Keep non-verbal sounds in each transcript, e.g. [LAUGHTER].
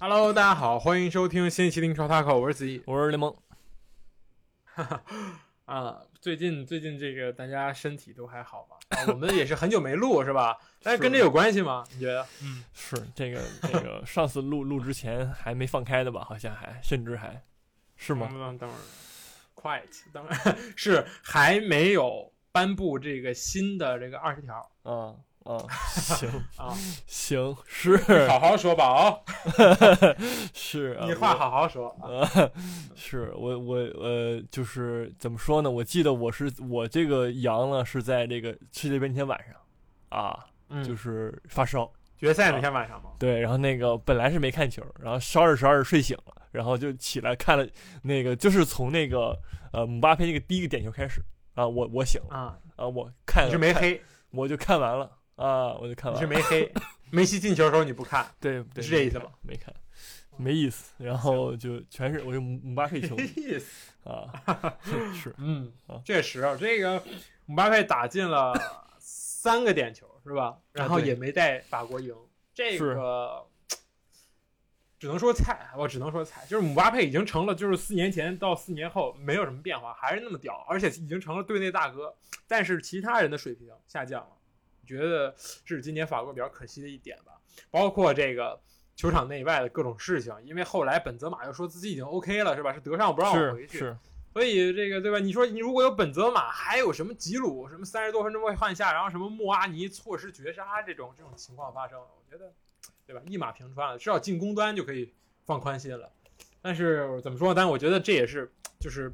Hello，大家好，欢迎收听新一期的英超 Taco，我是子怡。我是雷蒙，[LAUGHS] 啊，最近最近这个大家身体都还好吗？[LAUGHS] 啊我们也是很久没录是吧？[LAUGHS] 但是跟这有关系吗？你觉得？嗯，是这个这个上次录录之前还没放开的吧？好像还甚至还是吗？等等会儿，quiet，当然是还没有颁布这个新的这个二十条啊 [LAUGHS] 啊，行啊，行是好好说吧啊，[LAUGHS] 是，啊你话好好说啊。[LAUGHS] 呃，是我我呃，就是怎么说呢？我记得我是我这个阳了是在这个世界杯那天晚上啊，嗯就是发烧，决赛那天晚上吗？对，然后那个本来是没看球，然后烧着烧着睡醒了，然后就起来看了那个，就是从那个呃姆巴佩那个第一个点球开始啊，我我醒了啊，啊，我看你是没黑，我就看完了。啊，我就看完了，是梅黑，[LAUGHS] 梅西进球的时候你不看，对对，是这意思吧？没看，没意思，然后就全是我就姆姆巴佩球迷 [LAUGHS] 意思。啊，[LAUGHS] 是嗯啊，确实，这个姆巴佩打进了三个点球，是吧？然后也没带法国赢，这个只能说菜，我只能说菜。就是姆巴佩已经成了，就是四年前到四年后没有什么变化，还是那么屌，而且已经成了队内大哥。但是其他人的水平下降了，觉得这是今年法国比较可惜的一点吧。包括这个球场内外的各种事情，因为后来本泽马又说自己已经 OK 了，是吧？是德尚不让我回去，所以这个对吧？你说你如果有本泽马，还有什么吉鲁，什么三十多分钟被换下，然后什么穆阿尼错失绝杀这种这种情况发生，我觉得对吧？一马平川了，至少进攻端就可以放宽心了。但是怎么说呢？但是我觉得这也是就是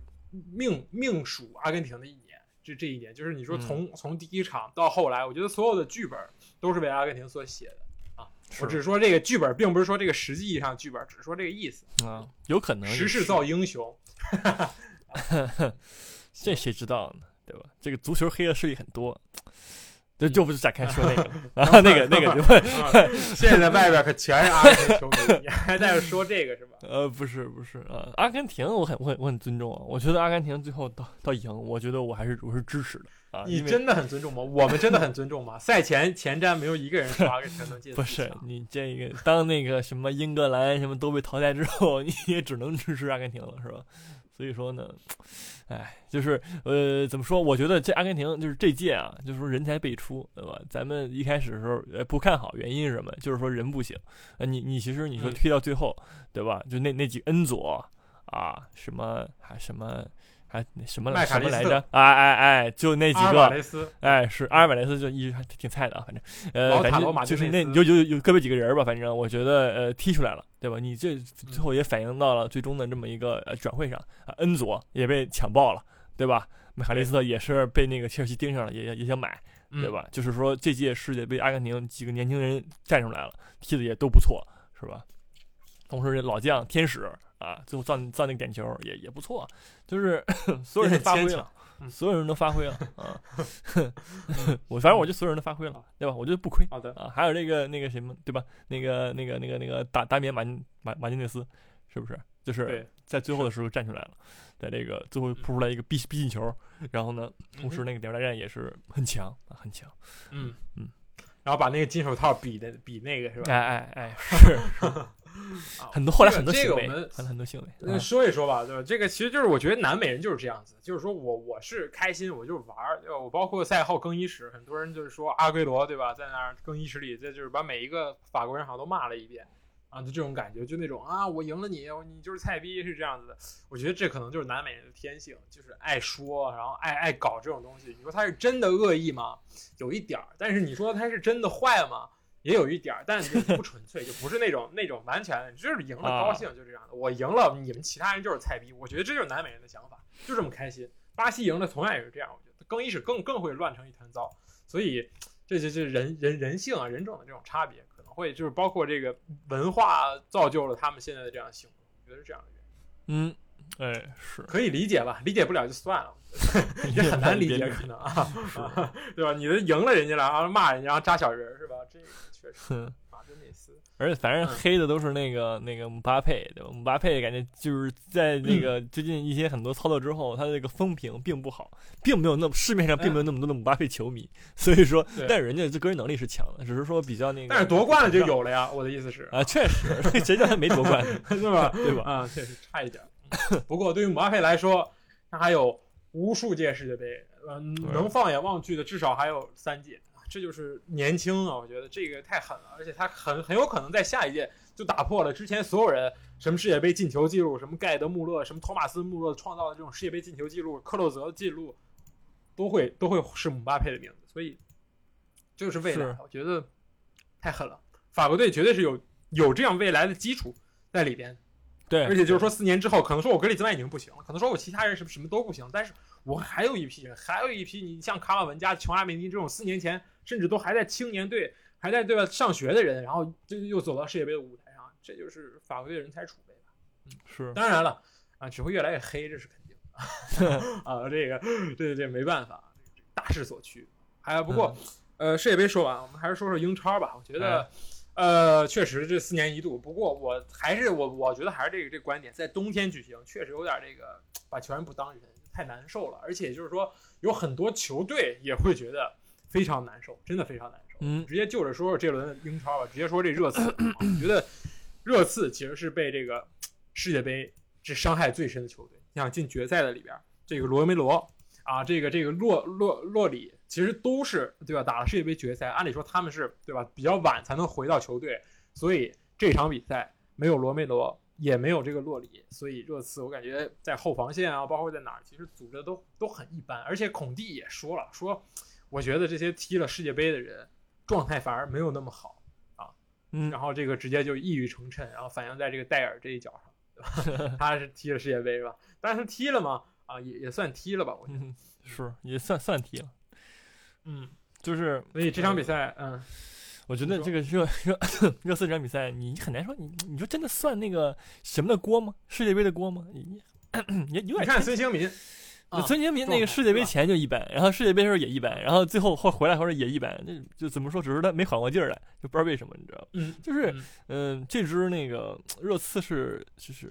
命命属阿根廷的一年，这这一年就是你说嗯从、从第一场到后来，我觉得所有的剧本都是为阿根廷所写的。啊我只是说这个剧本，并不是说这个实际意义上剧本，只是说这个意思。啊，有可能时势造英雄，[LAUGHS] 这谁知道呢？对吧？这个足球黑的势力很多，这就不是展开说那个了，[LAUGHS] 然后那个 [LAUGHS] 那个就现在外边可全是阿根廷球迷，你 [LAUGHS] 还在这说这个是吧？呃，不是不是啊，阿根廷我很我很我很尊重啊，我觉得阿根廷最后到到赢，我觉得我还是我是支持的啊，你真的很尊重吗？我们真的很尊重吗？赛前前瞻没有一个人说阿根廷能进不是你这个当那个什么英格兰什么都被淘汰之后，你也只能支持阿根廷了，是吧？所以说呢，哎，就是呃，怎么说？我觉得这阿根廷就是这届啊，就是说人才辈出，对吧？咱们一开始的时候呃不看好，原因是什么？就是说人不行。呃，你你其实你说嗯推到最后，对吧？就那那几个恩佐啊，什么还什么还什么来什么来着？哎哎哎，就那几阿尔瓦个。哎，是阿尔瓦雷斯就一直还挺菜的啊，反正，呃，反正就是那有有有个别几个人吧，反正我觉得呃踢出来了，对吧？你这最后也反映到了最终的这么一个呃转会上啊，恩佐也被抢爆了，对吧？麦卡利斯特也是被那个切尔西盯上了，也也也想买，嗯对？吧？就是说这届世界杯阿根廷几个年轻人站出来了，踢的也都不错，是吧？同时这老将天使啊，最后造造那个点球也也不错，就是所有人发挥了所有人都发挥了啊！[LAUGHS] 我反正我就所有人都发挥了，对吧？我觉得不亏好的，啊。还有这个那个什么，对吧？那个那个那个那个达达米安马马马金内斯，是不是？就是，在最后的时候站出来了，在这个最后扑出来一个必必进球，然后呢，同时那个点球大战也是很强啊，很强。嗯嗯，然后把那个金手套比的比那个是吧？哎哎哎，是啊很多后来很多行为，这个我们很很多行为。那啊说一说吧，对吧？这个其实就是我觉得南美人就是这样子，就是说我我是开心，我就是玩儿，对吧？我包括赛后更衣室，很多人就是说阿圭罗，对吧？在那儿更衣室里，这就是把每一个法国人好像都骂了一遍啊，就这种感觉，就那种啊，我赢了你，你就是菜逼，是这样子的。我觉得这可能就是南美人的天性，就是爱说，然后爱爱搞这种东西。你说他是真的恶意吗？有一点儿，但是你说他是真的坏吗？也有一点儿，但就不纯粹，就不是那种那种完全就是赢了高兴，就这样的。我赢了，你们其他人就是菜逼。我觉得这就是南美人的想法，就这么开心。巴西赢了同样也是这样，我觉得更衣室更更会乱成一团糟。所以这就就是人人人性啊人种的这种差别，可能会就是包括这个文化造就了他们现在的这样的性格，我觉得是这样的原因。嗯，哎是，可以理解吧？理解不了就算了，也很难理解，可能啊，对吧？你都赢了人家了，然后骂人家，然后扎小人是吧？这个确实。而且反正嗯黑的都是那个、那个姆巴佩，对吧？姆巴佩感觉就是在那个最近一些很多操作之后，他的这个风评并不好，并没有那么市面上并没有那么多的姆巴佩球迷，所以说，但是人家这个人能力是强的，只是说比较那个。但是夺冠了就有了呀，我的意思是，啊，确实，[LAUGHS] 谁叫他没夺冠呢？对吧？对吧？啊，确实差一点。不过对于姆巴佩来说，他还有无数届世界杯，呃，能放眼望去的至少还有三届，这就是年轻啊！我觉得这个太狠了，而且他很很有可能在下一届就打破了之前所有人什么世界杯进球记录，什么盖德穆勒、什么托马斯穆勒创造的这种世界杯进球记录，克洛泽的记录，都会都会是姆巴佩的名字，所以这就是未来，我觉得太狠了。法国队绝对是有有这样未来的基础在里边，对，而且就是说，四年之后，可能说我格里兹曼已经不行了，可能说我其他人什么什么都不行，但是我还有一批人，还有一批你像卡瓦文加、琼阿梅尼这种四年前甚至都还在青年队、还在对吧上学的人，然后就又走到世界杯的舞台上，这就是法国队人才储备吧。是当然了，啊，只会越来越黑，这是肯定的 [LAUGHS] 啊，这个对对对没办法，大势所趋。还有不过，呃，世界杯说完，我们还是说说英超吧。我觉得，呃，确实这四年一度。不过我还是我我觉得还是这个这个观点，在冬天举行确实有点这个把球员不当人，太难受了。而且就是说，有很多球队也会觉得非常难受，真的非常难受。嗯直接就着说说这轮英超吧，直接说这热刺，啊我觉得热刺其实是被这个世界杯这伤害最深的球队。你想进决赛的里边，这个罗梅罗啊，这个这个洛洛洛里，其实都是对吧？打了世界杯决赛，按理说他们是对吧？比较晚才能回到球队，所以这场比赛没有罗梅罗，也没有这个洛里，所以热刺我感觉在后防线啊，包括在哪儿，其实组织的都都很一般。而且孔蒂也说了，说我觉得这些踢了世界杯的人状态反而没有那么好啊。嗯然后这个直接就一语成谶，然后反映在这个戴尔这一脚上，对吧？[LAUGHS] 他是踢了世界杯是吧？但是他踢了吗？啊，也也算踢了吧，我觉得。嗯，是也算算踢了，嗯，就是所以这场比赛，嗯，我觉得这个热热热刺这场比赛，你很难说，你你说真的算那个什么的锅吗？世界杯的锅吗？你你有你看孙兴民，啊孙兴民那个世界杯前就一般，然后世界杯时候也一般，然后最后后回来后候也一般，那就怎么说，只是他没缓过劲儿来，就不知道为什么，你知道吗？嗯，就是嗯嗯，这支那个热刺是就是，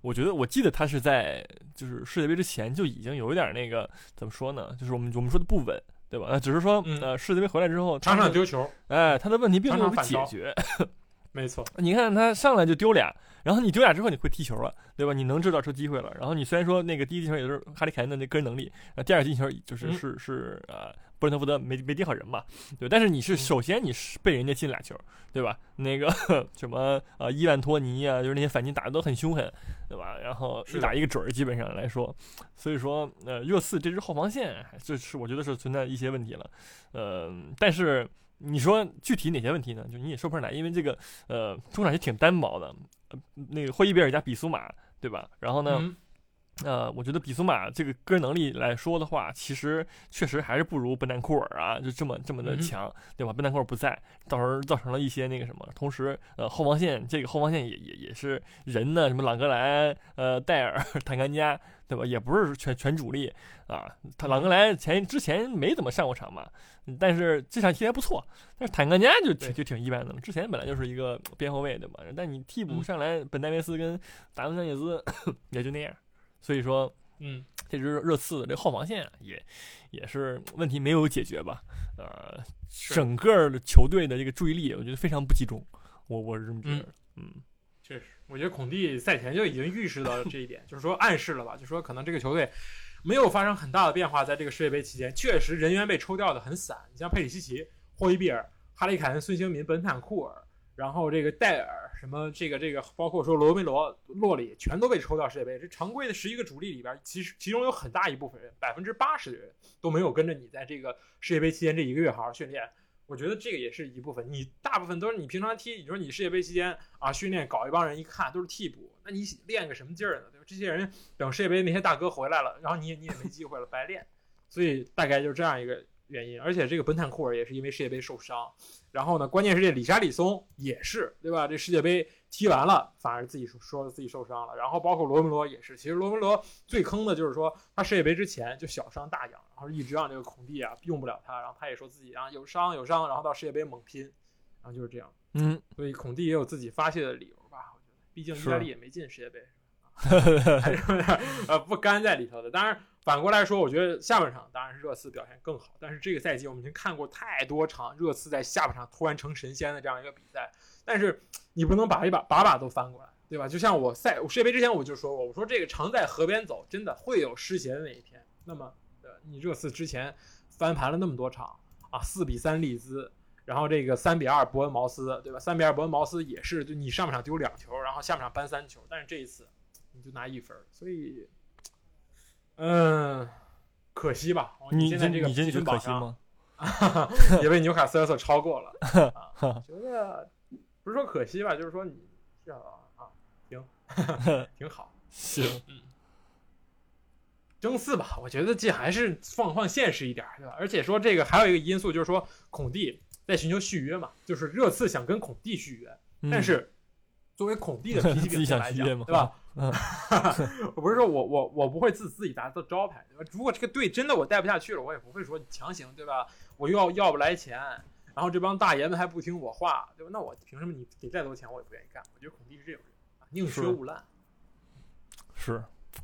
我觉得我记得他是在就是世界杯之前就已经有一点那个怎么说呢？就是我们我们说的不稳，对吧？呃，只是说嗯呃世界杯回来之后，场他的场丢球，哎，他的问题并没有解决。[LAUGHS] 没错，你看他上来就丢俩，然后你丢俩之后你会踢球了，对吧？你能制造出机会了。然后你虽然说那个第一进球也是哈利凯恩的那个人能力，呃第二个进球就是嗯是是呃布伦特福德没没盯好人嘛，对。但是你是嗯首先你是被人家进俩球，对吧？那个 [LAUGHS] 什么呃伊万托尼啊，就是那些反击打的都很凶狠，对吧？然后一打一个准儿，基本上来说，所以说呃热刺这支后防线还就是我觉得是存在一些问题了，呃，但是。你说具体哪些问题呢？就你也说不上来，因为这个呃中场也挺单薄的，呃那个霍伊比尔加比苏马，对吧？然后呢，嗯呃，我觉得比苏马这个个人能力来说的话，其实确实还是不如本坦库尔啊，就这么这么的强，对吧？本坦库尔不在，到时候造成了一些那个什么，同时呃后防线这个后防线也也也是人呢，什么朗格莱、呃戴尔、坦甘加，对吧？也不是全全主力啊。他朗格莱前之前没怎么上过场嘛，嗯但是这场踢还不错。但是坦甘加就挺就挺一般的嘛，之前本来就是一个边后卫对吧？但你替补嗯上来本戴维斯跟达文桑耶斯 [COUGHS] 也就那样，所以说嗯，这支热刺的这后防线啊也也是问题没有解决吧？呃，整个的球队的这个注意力，我觉得非常不集中。我我是这么觉得，嗯确实，我觉得孔蒂赛前就已经预示到了这一点，就是说暗示了吧，就说可能这个球队没有发生很大的变化，在这个世界杯期间，确实人员被抽调的很散。你像佩里西奇、霍伊比尔、哈里凯恩、孙兴民、本坦库尔，然后这个戴尔，什么这个这个，包括说罗梅罗、洛里，全都被抽到世界杯。这常规的十一个主力里边，其实其中有很大一部分人，百分之八十的人都没有跟着你在这个世界杯期间这一个月好好训练。我觉得这个也是一部分，你大部分都是你平常踢，你说你世界杯期间啊训练搞一帮人，一看都是替补，那你练个什么劲儿呢？对吧？这些人等世界杯那些大哥回来了，然后你也你也没机会了，白练。所以大概就是这样一个原因。而且这个本坦库尔也是因为世界杯受伤，然后呢，关键是这里沙里松也是对吧？这世界杯踢完了，反而自己说说自己受伤了。然后包括罗梅罗也是，其实罗梅罗最坑的就是说他世界杯之前就小伤大养，然后一直让这个孔蒂啊用不了他，然后他也说自己啊有伤有伤，然后到世界杯猛拼，然后就是这样。嗯，所以孔蒂也有自己发泄的理由吧？我觉得，毕竟意大利也没进世界杯，[LAUGHS] 还是有点呃不甘在里头的。当然，反过来说，我觉得下半场当然是热刺表现更好，但是这个赛季我们已经看过太多场热刺在下半场突然成神仙的这样一个比赛，但是你不能把一把把把都翻过来，对吧？就像我赛我世界杯之前我就说过，我说这个常在河边走，真的会有失鞋的那一天。那么，呃，你热刺之前翻盘了那么多场啊，四比三利兹。然后这个三比二伯恩茅斯，对吧？三比二伯恩茅斯也是，就你上半场丢两球，然后下半场扳三球，但是这一次你就拿一分，所以，嗯，可惜吧？你现在这个你真觉得可积分榜上惜吗？[LAUGHS] 也被纽卡斯尔所超过了，[LAUGHS] 啊、觉得不是说可惜吧，就是说你是啊啊，行，[LAUGHS] 挺好，行，争四吧，我觉得这还是放放现实一点，对吧？而且说这个还有一个因素就是说孔蒂。在寻求续约嘛，就是热刺想跟孔蒂续约，嗯但是作为孔蒂的脾气表现来讲，对吧？嗯 [LAUGHS] 我不是说我我我不会自自己打造招牌，对吧？如果这个队真的我带不下去了，我也不会说强行，对吧？我又要要不来钱，然后这帮大爷们还不听我话，对吧？那我凭什么你给再多钱我也不愿意干？我觉得孔蒂是这种人啊，宁缺毋滥。是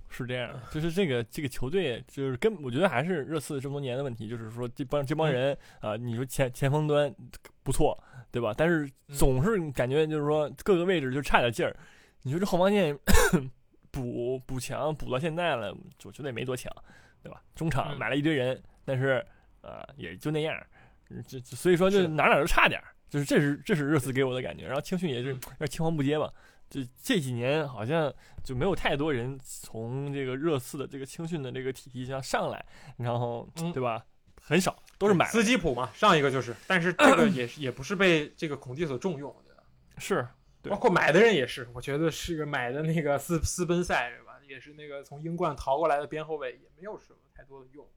是这样，就是这个这个球队，就是跟我觉得还是热刺这么多年的问题，就是说这帮这帮人啊、你说前前锋端不错，对吧？但是总是感觉就是说各个位置就差点劲儿。你说这后防线 [COUGHS] 补补强补到现在了，我觉得也没多强，对吧？中场嗯买了一堆人，但是呃也就那样，这这所以说就哪哪都差点儿，就是这是这是热刺给我的感觉。然后青训也是嗯有点青黄不接吧。就这几年好像就没有太多人从这个热刺的这个青训的这个体系上上来，然后嗯对吧？很少，都是买斯基普嘛，上一个就是，但是这个 [COUGHS] 也是也不是被这个孔蒂所重用的。是对包括买的人也是，我觉得是个买的那个斯斯奔塞是吧？也是那个从英冠逃过来的边后卫，也没有什么太多的用。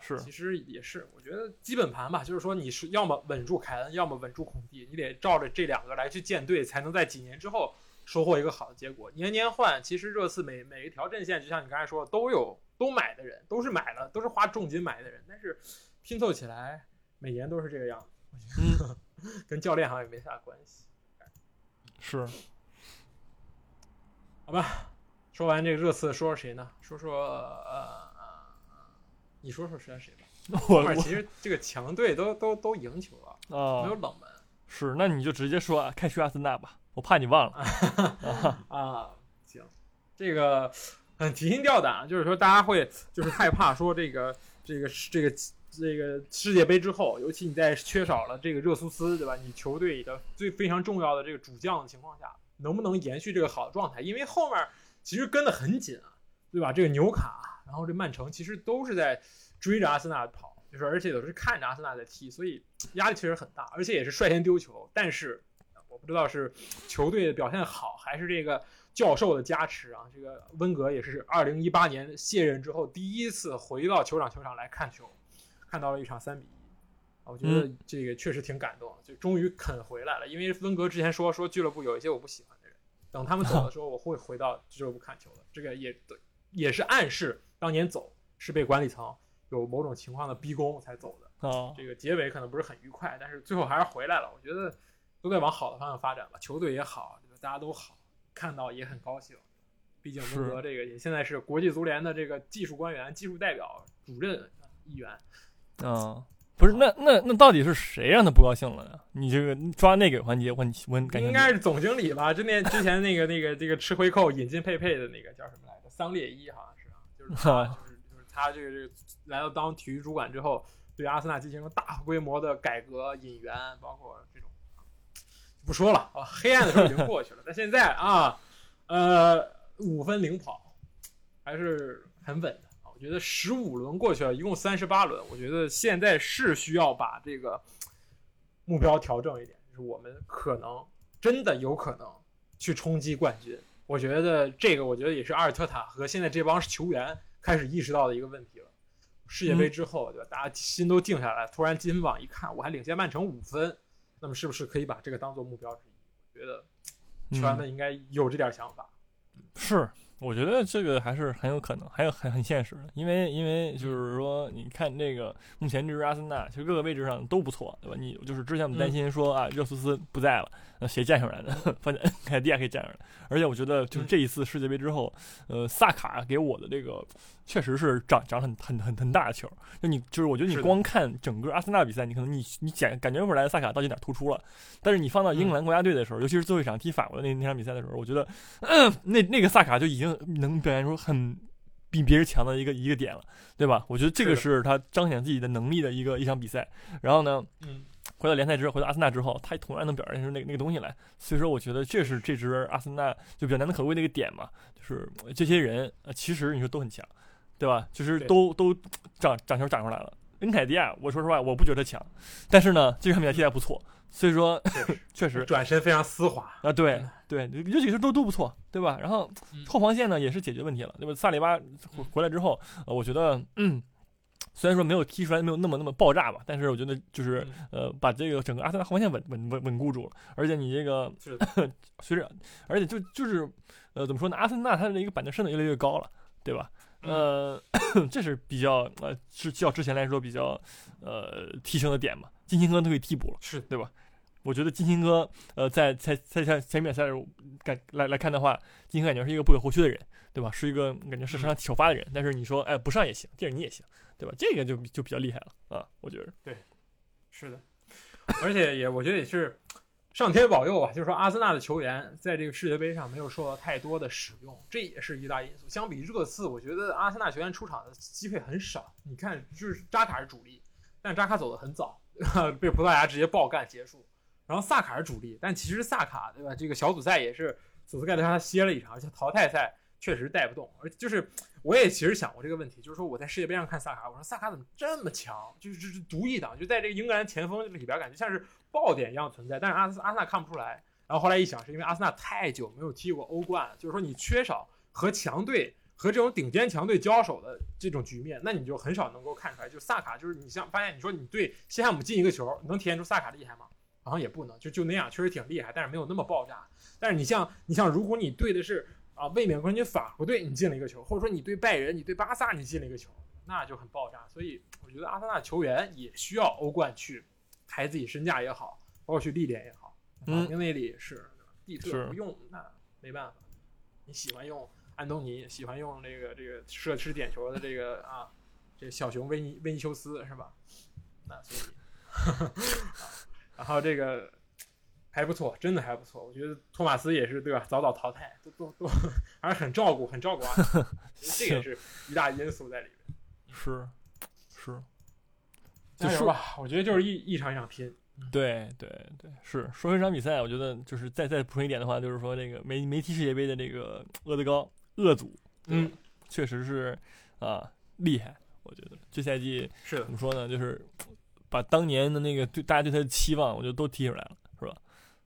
是其实也是，我觉得基本盘吧，就是说你是要么稳住凯恩，要么稳住孔蒂，你得照着这两个来去建队，才能在几年之后收获一个好的结果。年年换，其实热刺每每一条阵线，就像你刚才说，都有都买的人，都是买了，都是花重金买的人，但是拼凑起来每年都是这个样子，嗯 [LAUGHS] 跟教练好像也没啥关系。是，好吧，说完这个热刺，说说谁呢？说说呃，你说说谁谁吧。[LAUGHS] 我后面其实这个强队都都都赢球了，没有冷门是，那你就直接说开去阿森纳吧，我怕你忘了。啊 [LAUGHS] 啊。行，这个很提心吊胆，就是说大家会就是害怕说这个这个这个这个世界杯之后，尤其你在缺少了这个热苏斯，对吧？你球队的最非常重要的这个主将的情况下，能不能延续这个好的状态？因为后面其实跟得很紧啊，对吧？这个纽卡，然后这曼城其实都是在追着阿森纳跑，就是而且都是看着阿森纳在踢，所以压力确实很大，而且也是率先丢球。但是我不知道是球队的表现好，还是这个教授的加持啊。这个温格也是二零一八年卸任之后第一次回到球场球场来看球，看到了一场三比一。我觉得这个确实挺感动，就终于肯回来了。因为温格之前说说俱乐部有一些我不喜欢的人，等他们走的时候，[LAUGHS] 我会回到俱乐部看球的。这个也对，也是暗示当年走是被管理层有某种情况的逼宫才走的。啊，这个结尾可能不是很愉快，但是最后还是回来了。我觉得都在往好的方向发展吧，球队也好？大家都好，看到也很高兴。毕竟温格这个也现在是国际足联的这个技术官员、技术代表、主任一员。啊，不是，那那那到底是谁让他不高兴了呢？你这个抓那个环节，我很我很感觉。应该是总经理吧？之前之前那个那个这个吃回扣引进佩佩的那个叫什么来着？桑列伊好像是啊，就是他 [LAUGHS] 就是就是他这个这个来到当体育主管之后，对阿森纳进行了大规模的改革引援，包括这种不说了啊，黑暗的时候已经过去了。但现在啊，呃，五分领跑还是很稳的。我觉得十五轮过去了，一共三十八轮，我觉得现在是需要把这个目标调整一点，就是我们可能真的有可能去冲击冠军。我觉得这个，我觉得也是阿尔特塔和现在这帮球员开始意识到的一个问题了。世界杯之后，对吧？大家心都静下来，突然积分榜一看，我还领先曼城五分，那么是不是可以把这个当做目标之一？我觉得球员们应该有这点想法。是我觉得这个还是很有可能，还有很很现实的，因为因为就是说，你看这个目前这支阿森纳，其实各个位置上都不错，对吧？你就是之前我们担心说啊，热苏斯不在了，那谁站上来的？[LAUGHS] 发现凯迪亚可以站上来，而且我觉得就是这一次世界杯之后，呃，萨卡给我的这个确实是长长很很很很大的球，就你就是我觉得你光看整个阿森纳比赛，你可能你你感感觉不出来萨卡到底哪儿突出了，但是你放到英格兰国家队的时候，尤其是最后一场踢法国的那那场比赛的时候，我觉得。[COUGHS] 那那个萨卡就已经能表现出很比别人强的一个一个点了，对吧？我觉得这个是是他彰显自己的能力的一个一场比赛。然后呢，嗯，回到联赛之后，回到阿森纳之后，他同样能表现出那个那个东西来。所以说，我觉得这是这支阿森纳就比较难能可贵的一个点嘛，就是这些人呃，其实你说都很强，对吧？就是都都长长球长出来了。恩凯迪亚，我说实话，我不觉得他强，但是呢，这场比赛踢得还不错，所以说确实 [LAUGHS] 转身非常丝滑，啊，对嗯对，有几个都都不错，对吧？然后嗯后防线呢也是解决问题了，对吧？萨里巴回回来之后，呃，我觉得，嗯，虽然说没有踢出来没有那么那么爆炸吧，但是我觉得就是嗯呃，把这个整个阿森纳后防线稳稳稳稳固住了，而且你这个随着，[CLEARS THROAT] 而且就就是呃，怎么说呢？阿森纳它的一个板凳深度越来越高了，对吧？嗯呃，[COUGHS] 这是比较呃是较之前来说比较呃提升的点嘛。金星哥都可以替补了。是对吧？我觉得金星哥，呃，在在在在前面赛感来来看的话，金星感觉是一个不可或缺的人，对吧？是一个感觉是非常首发的人。但是你说，哎，不上也行，第二你也行，对吧？这个就就比较厉害了啊，我觉得。对是的，而且也我觉得也是上天保佑啊，就是说阿森纳的球员在这个世界杯上没有受到太多的使用，这也是一大因素。相比热刺，我觉得阿森纳球员出场的机会很少。你看，就是扎卡是主力，但扎卡走的很早，[LAUGHS] 被葡萄牙直接爆干结束。然后萨卡是主力，但其实萨卡对吧？这个小组赛也是索斯盖特让他歇了一场，而且淘汰赛确实带不动。而就是我也其实想过这个问题，就是说我在世界杯上看萨卡，我说萨卡怎么这么强？就是就是独一档，就在这个英格兰前锋里边感觉像是爆点一样存在，但是阿斯阿森纳看不出来。然后后来一想，是因为阿森纳太久没有踢过欧冠，就是说你缺少和强队和这种顶尖强队交手的这种局面，那你就很少能够看出来。就萨卡，就是你像发现，你说你对西汉姆进一个球，能体现出萨卡厉害吗？好像也不能，就就那样，确实挺厉害，但是没有那么爆炸。但是你像你像，如果你对的是啊卫冕冠军法国队，你进了一个球，或者说你对拜仁、你对巴萨你进了一个球，那就很爆炸。所以我觉得阿森纳球员也需要欧冠去抬自己身价也好，包括去历练也好。嗯法明内里是，蒂特不用那没办法，你喜欢用安东尼，喜欢用这个这个射吃点球的这个啊，这小熊维尼维尼修斯是吧？那所以，[LAUGHS] 啊然后这个还不错，真的还不错。我觉得托马斯也是对吧？早早淘汰，都都都还是很照顾，很照顾阿森纳，[LAUGHS] 这个也是一大因素在里面。是是，加油吧！我觉得就是一一场一场拼。对对对，是说回这场比赛，我觉得就是再再补充一点的话，就是说这个没没踢世界杯的这个厄德高厄祖，嗯，确实是啊厉害，我觉得这赛季是怎，么说呢，就是把当年的那个对大家对他的期望，我觉得都踢出来了？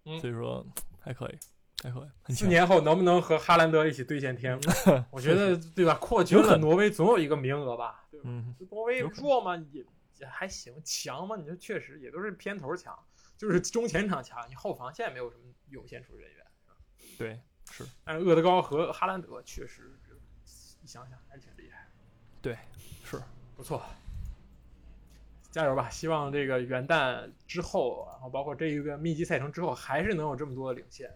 嗯所以说还可以，还可以，[TSK] 很四。年后能不能和哈兰德一起兑现天赋？[LAUGHS] 我觉得对吧？扩军了，有可能挪威总有一个名额吧？对吧？嗯，挪威有弱吗？也也还行，强吗？你说确实也都是偏头强，就是中前场强，你后防线没有什么涌现出人员。对，是但是厄德高和哈兰德确实，一想想还挺厉害。对，是不错，加油吧！希望这个元旦之后，然后包括这一个密集赛程之后，还是能有这么多的领先。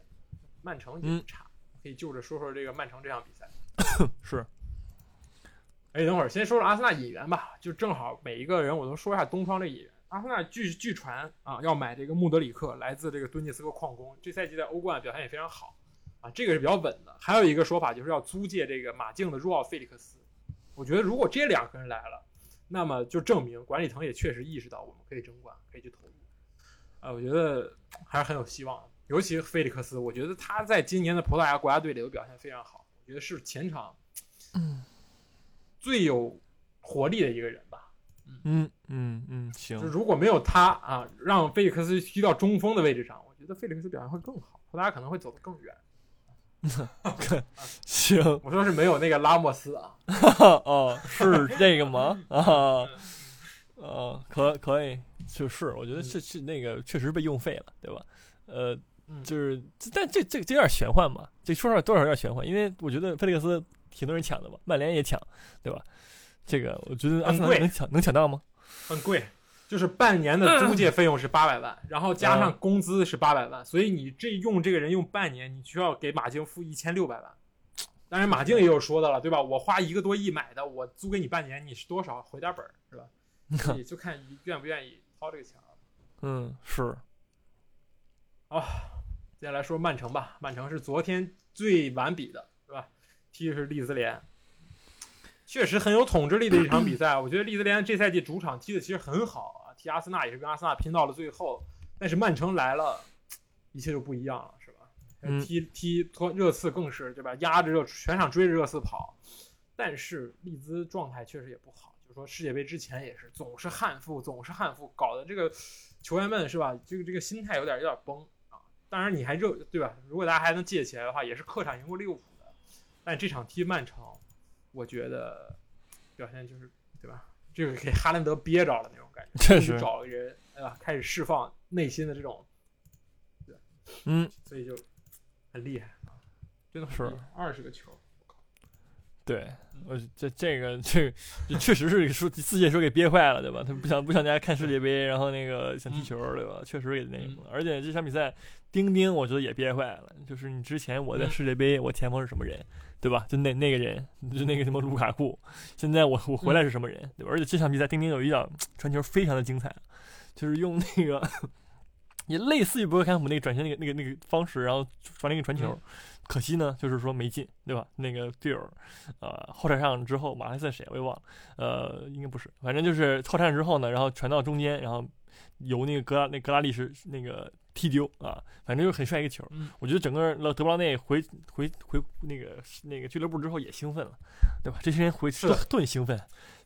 曼城也不差，可以就着说说这个曼城这场比赛。[COUGHS] 是，哎，等会儿先说说阿森纳引援吧，就正好每一个人我都说一下东窗这引援。阿森纳据据传啊，要买这个穆德里克，来自这个顿涅斯克矿工，这赛季在欧冠表现也非常好啊，这个是比较稳的。还有一个说法就是要租借这个马竞的若奥费利克斯。我觉得如果这两个人来了，那么就证明管理层也确实意识到我们可以争冠，可以去投入。啊，我觉得还是很有希望的。尤其菲利克斯，我觉得他在今年的葡萄牙国家队里头表现非常好，我觉得是前场嗯最有活力的一个人吧。嗯嗯嗯，嗯行，如果没有他啊，让菲利克斯踢到中锋的位置上，我觉得菲利克斯表现会更好，葡萄牙可能会走得更远。[LAUGHS] 行，我说是没有那个拉莫斯啊，[LAUGHS] 哦，是这个吗？[LAUGHS] 啊，呃，可可以，就是我觉得是是那个确实被用废了，对吧？呃，嗯就是，但这这这有点玄幻嘛，这说实话多少有点玄幻，因为我觉得菲利克斯挺多人抢的嘛，曼联也抢，对吧？这个我觉得阿森纳贵能抢能抢到吗？很贵，就是半年的租借费用是八百万，然后加上嗯工资是八百万，所以你这用这个人用半年，你需要给马竞付一千六百万。当然，马竞也有说的了，对吧？我花一个多亿买的，我租给你半年，你是多少回点本儿，是吧？你就看你愿不愿意掏这个钱了。[LAUGHS] 嗯，是，接下来说曼城吧，曼城是昨天最完比的，是吧？踢的是利兹联，确实很有统治力的一场比赛。我觉得利兹联这赛季主场踢的其实很好啊，踢阿森纳也是跟阿森纳拼到了最后，但是曼城来了，一切就不一样了，是吧？嗯踢踢托热刺更是对吧？压着热全场追着热刺跑，但是利兹状态确实也不好，就是说世界杯之前也是总是憾负，总是憾负，搞得这个球员们是吧？这个这个心态有点有点崩啊。当然你还热对吧？如果大家还能记得起来的话，也是客场赢过利物浦的，但这场踢曼城，我觉得表现就是对吧？这个给哈兰德憋着了那种感觉，确实找个人对吧？开始释放内心的这种，对嗯，所以就很厉害啊，真的是二十个球。对，我这这个这个这确实是说自己也说给憋坏了，对吧？他不想不想大家看世界杯，然后那个想踢球，对吧？确实给那个，而且这场比赛，丁丁我觉得也憋坏了，就是你之前我在嗯世界杯，我前锋是什么人，对吧？就那那个人，就那个什么卢卡库，现在我我回来是什么人，对吧？而且这场比赛丁丁有一脚传球非常的精彩，就是用那个 [LAUGHS] 也类似于博格坎普那个转身那个那个那个方式，然后传了一个传球。嗯可惜呢，就是说没进，对吧？那个队友，呃，后场上之后，马来西亚谁我也忘了，呃，应该不是，反正就是后场之后呢，然后传到中间，然后由那个格拉那格拉利什那个踢丢啊，反正就是很帅一个球。嗯我觉得整个德布劳内回回回那个那个俱乐部之后也兴奋了，对吧？这些人回是都都很兴奋。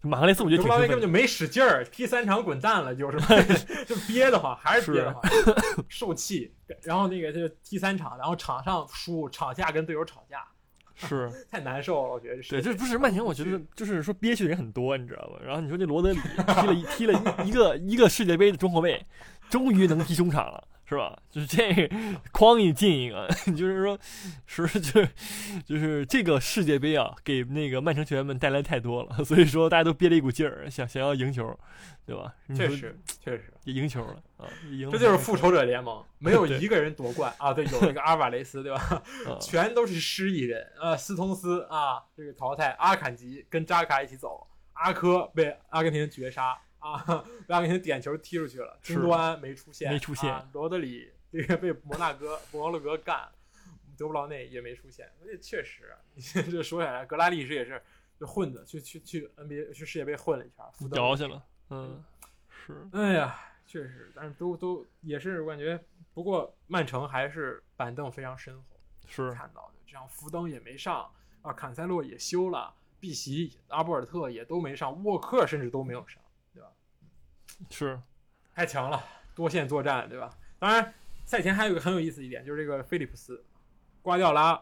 马赫雷斯我觉得德布劳内挺兴奋的，根本就没使劲儿，踢三场滚蛋了，就是 [LAUGHS] 就憋得慌，还是憋得慌，[LAUGHS] 受气。然后那个就踢三场，然后场上输，场下跟队友吵架，[LAUGHS] 是太难受了。我觉得是对，这这不是曼城，我觉得就是说憋屈的人很多，你知道吧？然后你说这罗德里踢了一踢了一一个一个世界杯的中后卫，终于能踢中场了，是吧？就是这个哐一进一个，[LAUGHS] 就是说，是就是就是这个世界杯啊，给那个曼城球员们带来太多了，所以说大家都憋了一股劲儿，想想要赢球，对吧？确实确实，也赢球了啊，赢这就是复仇者联盟，[LAUGHS] 没有一个人夺冠啊。对，有那个阿尔瓦雷斯，对吧？[LAUGHS] 啊全都是失意人。啊，斯通斯啊，这个淘汰，阿坎吉跟扎卡一起走，阿科被阿根廷绝杀啊，被阿根廷点球踢出去了，是金多安没出现，没出现啊罗德里这个被摩纳哥摩洛哥干，德布劳内也没出现，所以确实，你 [LAUGHS] 这说起来，格拉利什也是就混子，去去去 NBA 去世界杯混了一圈，福德摇去了，嗯，是哎呀，确实，但是都都也是我感觉，不过曼城还是板凳非常深厚。是，看到的，这样福登也没上啊，坎塞洛也休了，碧玺、阿波尔特也都没上，沃克甚至都没有上？是，太强了，多线作战，对吧？当然，赛前还有一个很有意思一点，就是这个菲利普斯，瓜迪奥拉，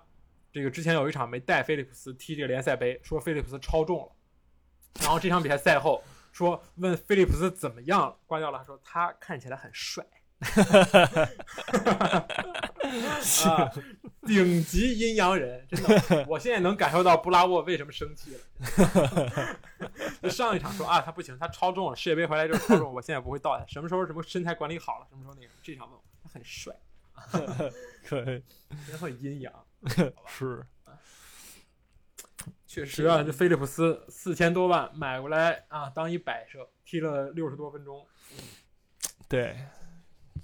这个之前有一场没带菲利普斯踢这个联赛杯，说菲利普斯超重了，然后这场比赛赛后说问菲利普斯怎么样了，瓜迪奥拉说他看起来很帅。[LAUGHS] 啊，顶级阴阳人，真的，我现在能感受到布拉沃为什么生气了。[LAUGHS] 就上一场说啊，他不行，他超重了，世界杯回来就是超重，我现在不会倒下。什么时候什么身材管理好了，什么时候那个这场问我，他很帅，[LAUGHS] 可以，真很阴阳。是，确实啊，这菲利普斯四千多万买过来啊，当一摆设，踢了六十多分钟，对，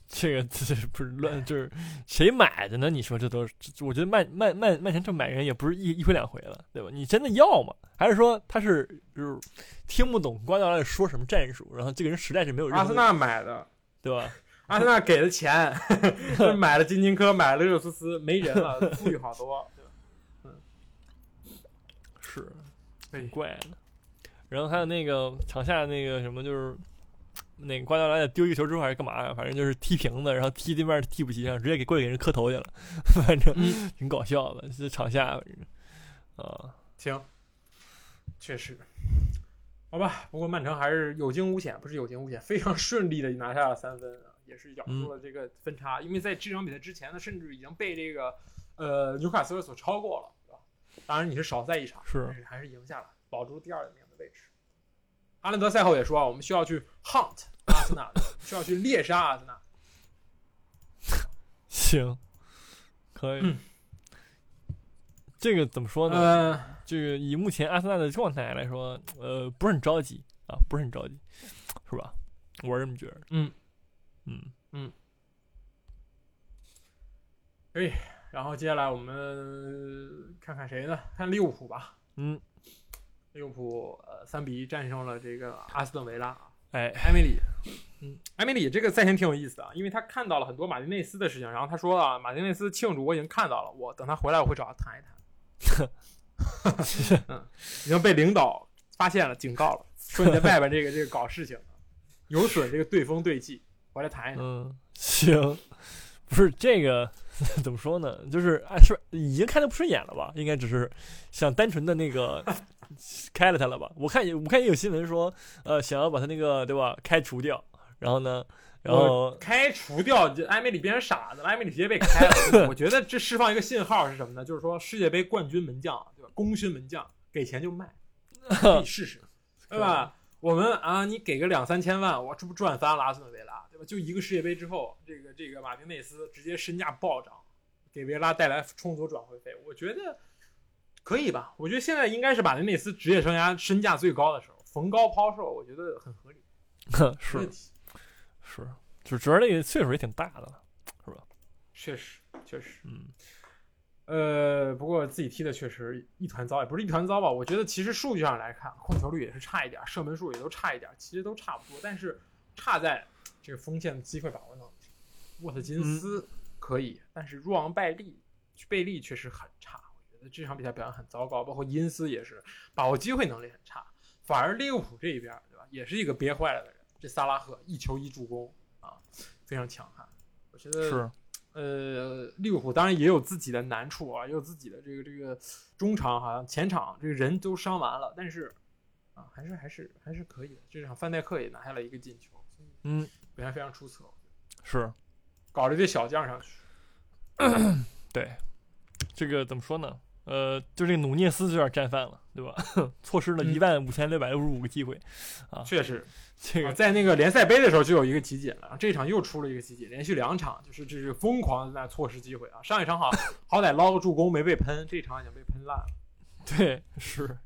这个这是不是乱？就是谁买的呢？你说这都我觉得曼曼曼曼城这买人也不是一一回两回了，对吧？你真的要吗？还是说他是就是听不懂瓜迪奥拉说什么战术，然后这个人实在是没有阿森纳买的，对吧？阿森纳给的钱，[LAUGHS] 买了金金科，买了热苏斯，没人了，富裕好多，对吧？是，很怪的。然后还有那个场下那个什么，就是那个瓜迪奥拉丢一个球之后还是干嘛呀？反正就是踢瓶子，然后踢对面替补席上，直接给过去给人磕头去了，[LAUGHS] 反正嗯挺搞笑的。这场下反正啊，行，确实，好吧。不过曼城还是有惊无险，不是有惊无险，非常顺利的拿下了三分啊，也是咬住了这个分差。因为在这场比赛之前呢，甚至已经被这个呃纽卡斯尔所超过了，对吧？当然你是少赛一场，是还是赢下了，保住第二名的位置。哈兰德赛后也说啊，我们需要去 hunt 阿森纳，需要去猎杀阿森纳。行，可以。嗯这个怎么说呢？呃，这个以目前阿森纳的状态来说，呃，不是很着急啊，不是很着急，是吧？我是这么觉得。嗯嗯，然后接下来我们看看谁呢？看利物浦吧。嗯，利物浦呃三比一战胜了这个阿斯顿维拉啊。哎，埃梅里，[LAUGHS] 嗯，埃梅里这个赛前挺有意思的啊，因为他看到了很多马丁内斯的事情，然后他说啊，马丁内斯庆祝我已经看到了，我等他回来我会找他谈一谈。[LAUGHS] 嗯，已经被领导发现了，警告了，说你在外边这个这个搞事情，有损这个对风对气，回来谈一谈。嗯，行，不是这个 [LAUGHS] 怎么说呢？就是啊，是已经看的不顺眼了吧？应该只是想单纯的那个 [LAUGHS] 开了他了吧？我看也我看也有新闻说，呃，想要把他那个对吧开除掉，然后呢，然后开除掉就埃梅里变成傻子了，埃梅里直接被开了。[LAUGHS] 我觉得这释放一个信号是什么呢？就是说世界杯冠军门将对吧？功勋门将给钱就卖，可以试试，[LAUGHS] 对吧？我们啊，你给个两三千万，我这不赚翻了阿斯顿维拉，对吧？就一个世界杯之后，这个这个马丁内斯直接身价暴涨，给维拉带来充足转会费，我觉得可以吧？我觉得现在应该是马丁内斯职业生涯身价最高的时候，逢高抛售，我觉得很合理，[LAUGHS] 是。是，就主要那个岁数也挺大的了，是吧？确实，确实，嗯，呃，不过自己踢的确实一团糟，也不是一团糟吧。我觉得其实数据上来看，控球率也是差一点，射门数也都差一点，其实都差不多，但是差在这个锋线的机会把握能力。沃特金斯可以，但是若昂拜利、贝利确实很差。这场比赛表现很糟糕，包括因斯也是把握机会能力很差。反而利物浦这一边，对吧，也是一个憋坏了的人。这萨拉赫一球一助攻啊，非常强悍。我觉得是，呃，利物浦当然也有自己的难处啊，也有自己的这个这个中场好像前场这个人都伤完了，但是啊，还是还是还是可以的。这场范戴克也拿下了一个进球，嗯，表现非常出色，是搞了一堆小将上去。[CLEARS THROAT] 对，这个怎么说呢？呃，就这个努涅斯有点战犯了，对吧？[LAUGHS] 错失了嗯一万五千六百六十五个机会，啊确实，啊，这个在那个联赛杯的时候就有一个集锦了，这场又出了一个集锦，连续两场就是这是疯狂的在错失机会啊！上一场好 [LAUGHS] 好歹捞个助攻没被喷，这场已经被喷烂了。对，是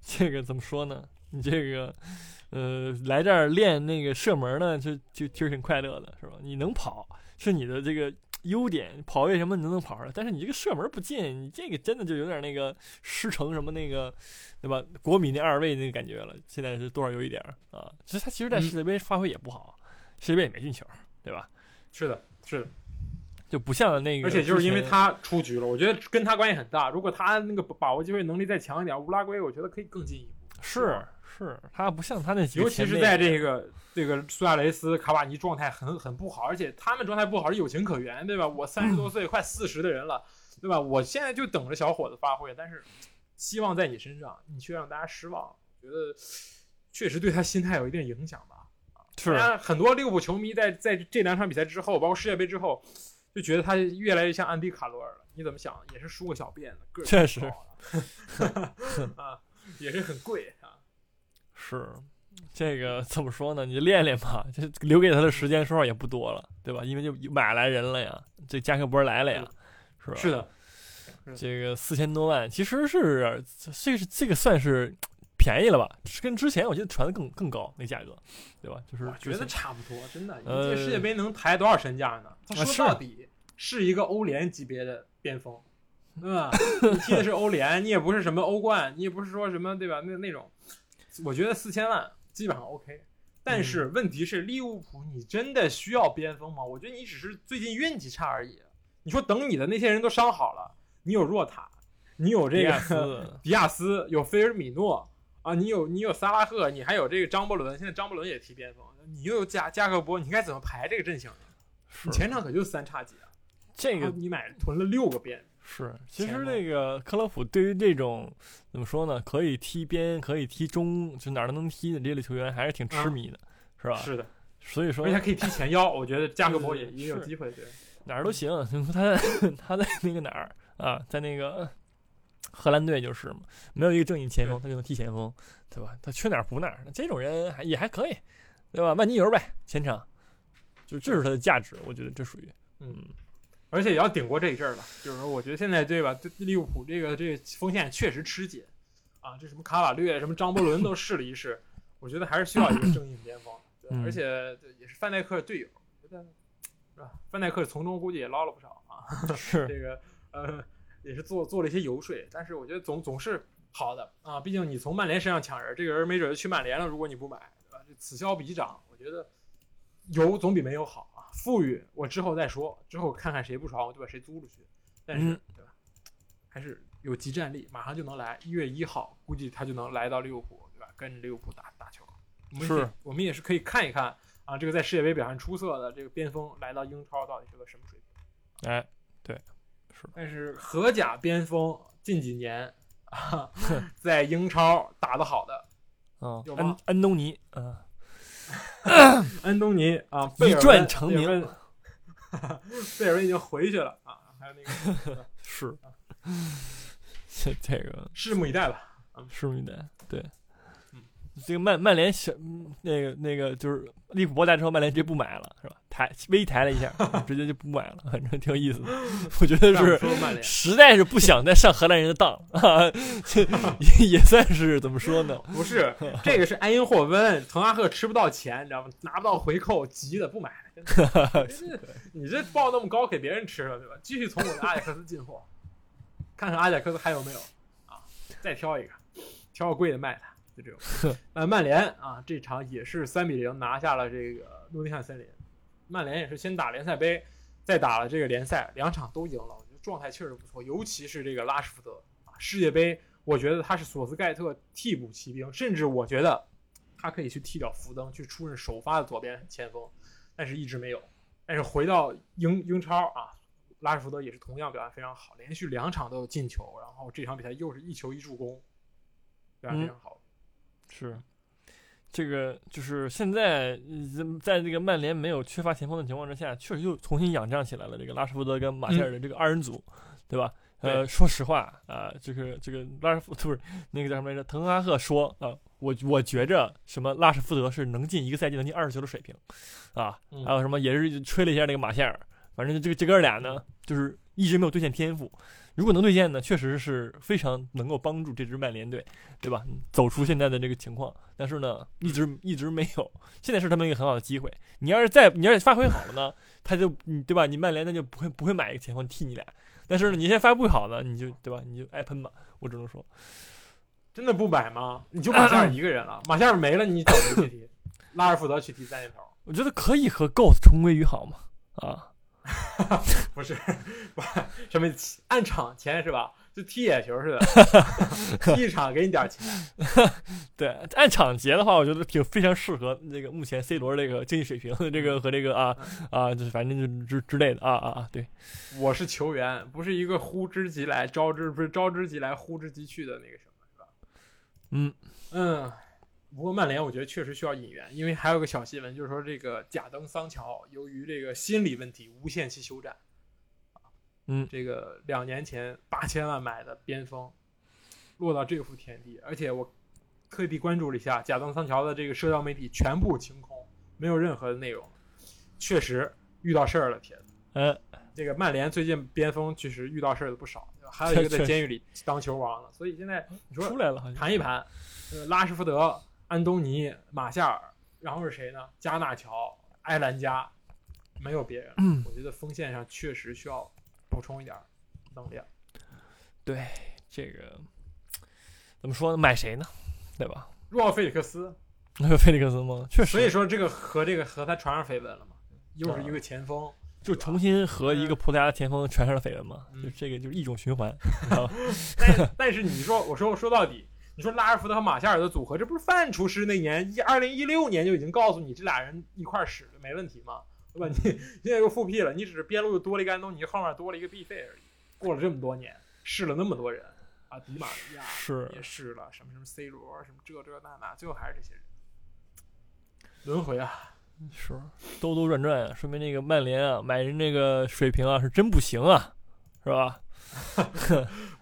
这个怎么说呢？你这个，呃，来这儿练那个射门呢，就就其实挺快乐的，是吧？你能跑是你的这个优点，跑位什么你都能跑出来？但是你这个射门不进，你这个真的就有点那个师承什么那个，对吧？国米那二位那个感觉了。现在是多少有一点啊？其实他其实在嗯世界杯发挥也不好，世界杯也没进球，对吧？是的，是的，就不像那个，而且就是因为他出局了，我觉得跟他关系很大。如果他那个把握机会能力再强一点，乌拉圭我觉得可以更进一步。是是，他不像他那几个尤其是在这个这个苏亚雷斯、卡瓦尼状态很很不好，而且他们状态不好是有情可原，对吧？我三十多岁，快四十的人了，对吧？我现在就等着小伙子发挥，但是希望在你身上，你却让大家失望，觉得确实对他心态有一定影响吧。是当然，很多利物浦球迷在在这两场比赛之后，包括世界杯之后，就觉得他越来越像安迪卡罗尔了。你怎么想？也是梳个小辫子，个儿确实 [LAUGHS] 啊，也是很贵啊。是，这个 [LAUGHS] 怎么说呢？你练练吧，这留给他的时间说实话也不多了，对吧？因为就买来人了呀，这加克波来了呀，是吧？是的，这个四千多万其实是这个是这个算是便宜了吧？跟之前我觉得传的更更高那价格，对吧？就是我觉得差不多，真的。你呃这世界杯能抬多少身价呢？说到底是一个欧联级别的边锋，对吧？[LAUGHS] 你踢的是欧联，你也不是什么欧冠，你也不是说什么对吧？那那种，我觉得四千万基本上 OK。但是嗯问题是，利物浦你真的需要边锋吗？我觉得你只是最近运气差而已。你说等你的那些人都伤好了，你有若塔，你有这个斯 [LAUGHS] 迪亚斯，有菲尔米诺啊，你有你有萨拉赫，你还有这个张伯伦，现在张伯伦也踢边锋，你又有加加克波，你该怎么排这个阵型呢？你前场可就三叉戟啊，这个你买囤了六个边，是，其实那个克洛普对于这种怎么说呢，可以踢边，可以踢中，就哪儿都能踢的这类球员，还是挺痴啊迷的，是吧？是的，所以说而且可以踢前腰，我觉得 [LAUGHS] 加克波也是也有机会。对，哪儿都行。[LAUGHS] 他他在那个哪儿啊，在那个荷兰队就是嘛，没有一个正经前锋，他就能踢前锋，对吧？他缺哪儿补哪儿，这种人还也还可以，对吧？万金油呗，前场，就这是他的价值，我觉得这属于嗯，而且也要顶过这一阵儿了。就是说，我觉得现在对吧，对利物浦这个这个锋线确实吃紧啊，这什么卡瓦略、什么张伯伦都试了一试，我觉得还是需要一个正印边锋。对，嗯而且对也是范戴克的队友，觉得是吧？范戴克从中估计也捞了不少啊。是 [LAUGHS] 这个呃也是做做了一些游说，但是我觉得总总是好的啊，毕竟你从曼联身上抢人，这个人没准就去曼联了，如果你不买，对吧？这此消彼长，我觉得有总比没有好啊。富裕我之后再说，之后看看谁不爽我就把谁租出去，但是、嗯对吧？还是有集战力，马上就能来，一月一号估计他就能来到利物浦，对吧？跟着利物浦打打球。我们是也我们也是可以看一看啊，这个在世界杯表现出色的这个边锋来到英超到底是个什么水平。哎，对，是，但是荷甲边锋近几年啊，[LAUGHS] 在英超打得好的嗯有，吗安安东尼，啊，安东尼啊，一贝尔温战成名，[LAUGHS] 贝尔已经回去了啊，还有那个是，这 [LAUGHS] 这个拭目以待吧。拭目以待，对嗯。这个曼曼联小嗯那个那个就是利物浦来之后，曼联直接不买了，是吧？抬微抬了一下，[LAUGHS] 直接就不买了，反正挺有意思的。我觉得是实在是不想再上荷兰人的当啊，[LAUGHS] 这 [LAUGHS] 也也算是怎么说呢？不是这个是埃因霍温，滕哈赫吃不到钱，你知道吗？拿不到回扣，急的不买。你这报那么高给别人吃了，对吧？继续从我的阿贾克斯进货，看看阿贾克斯还有没有啊？再挑一个，挑个贵的卖他，就这种。[LAUGHS] 呃，曼联啊，这场也是三比零拿下了这个诺丁汉森林。曼联也是先打联赛杯，再打了这个联赛，两场都赢了，我觉得状态确实不错。尤其是这个拉什福德啊，世界杯，我觉得他是索斯盖特替补骑兵，甚至我觉得他可以去替掉福登，去出任首发的左边前锋，但是一直没有。但是回到英英超啊，拉什福德也是同样表现非常好，连续两场都有进球，然后这场比赛又是一球一助攻，表现非常好。是，这个就是现在呃在这个曼联没有缺乏前锋的情况之下，确实又重新仰仗起来了。这个拉什福德跟马歇尔的这个二人组，对吧？呃，说实话啊、这个这个拉什福不是那个叫什么来着？滕哈赫说啊、我我觉着什么拉什福德是能进一个赛季能进二十球的水平，啊，嗯还有什么也是吹了一下那个马歇尔，反正这个这哥俩呢，就是一直没有兑现天赋。如果能兑现呢，确实是非常能够帮助这支曼联队，对吧？走出现在的这个情况。但是呢，一直一直没有。现在是他们一个很好的机会。你要是再你要是发挥好了呢，他就你对吧？你曼联那就不会不会买一个前锋替你俩。但是呢，你现在发挥不好呢，你就对吧？你就挨喷吧。我只能说，真的不买吗？你就马夏尔一个人了，[COUGHS] 马夏尔没了，你找谁去踢？拉尔福德去踢三箭头？我觉得可以和 GOAT 重归于好嘛。啊，[LAUGHS] 不是，[LAUGHS] 不什么按场钱是吧？就踢野球似的，[LAUGHS] 踢一场给你点钱。对，按场结的话，我觉得挺非常适合那个目前 C 罗这个经济水平，这个和这个啊啊，就是反正就之之类的啊啊啊，对，我是球员，不是一个呼之即来招之不是招之即来呼之即去的那个什么，是吧？嗯嗯。不过曼联我觉得确实需要引援，因为还有个小新闻，就是说这个贾登桑乔由于这个心理问题无限期休战。嗯这个两年前八千万买的边锋，落到这副田地，而且我特地关注了一下贾登桑乔的这个社交媒体，全部清空，没有任何的内容。确实遇到事儿了，铁子。嗯，这个曼联最近边锋确实遇到事儿的不少，还有 [LAUGHS] 一个在监狱里当球王了。所以现在你说出来了好像盘一盘，呃，拉什福德、安东尼、马夏尔，然后是谁呢？加纳乔、埃兰加，没有别人。嗯我觉得锋线上确实需要补充一点能量。对这个怎么说呢？买谁呢？对吧？若奥菲利克斯，[LAUGHS] 那个菲利克斯吗？确实，所以说这个和这个和他传上绯闻了嘛，又是一个前锋，就重新和一个葡萄牙的前锋传上了绯闻嘛，嗯就这个就是一种循环，你知道吧？[LAUGHS] 但但是你说，我说说到底，你说拉尔福德和马夏尔的组合，这不是范厨师那年一二零一六年就已经告诉你这俩人一块儿使没问题吗？对吧？你现在又复辟了，你只是边路又多了一个安东尼，后面多了一个 B 费而已。过了这么多年，试了那么多人啊，迪马利亚是也试了，什么什么 C 罗，什么这这那那，最后还是这些人。轮回啊，是兜兜转转啊，说明那个曼联啊买人那个水平啊是真不行啊，是吧？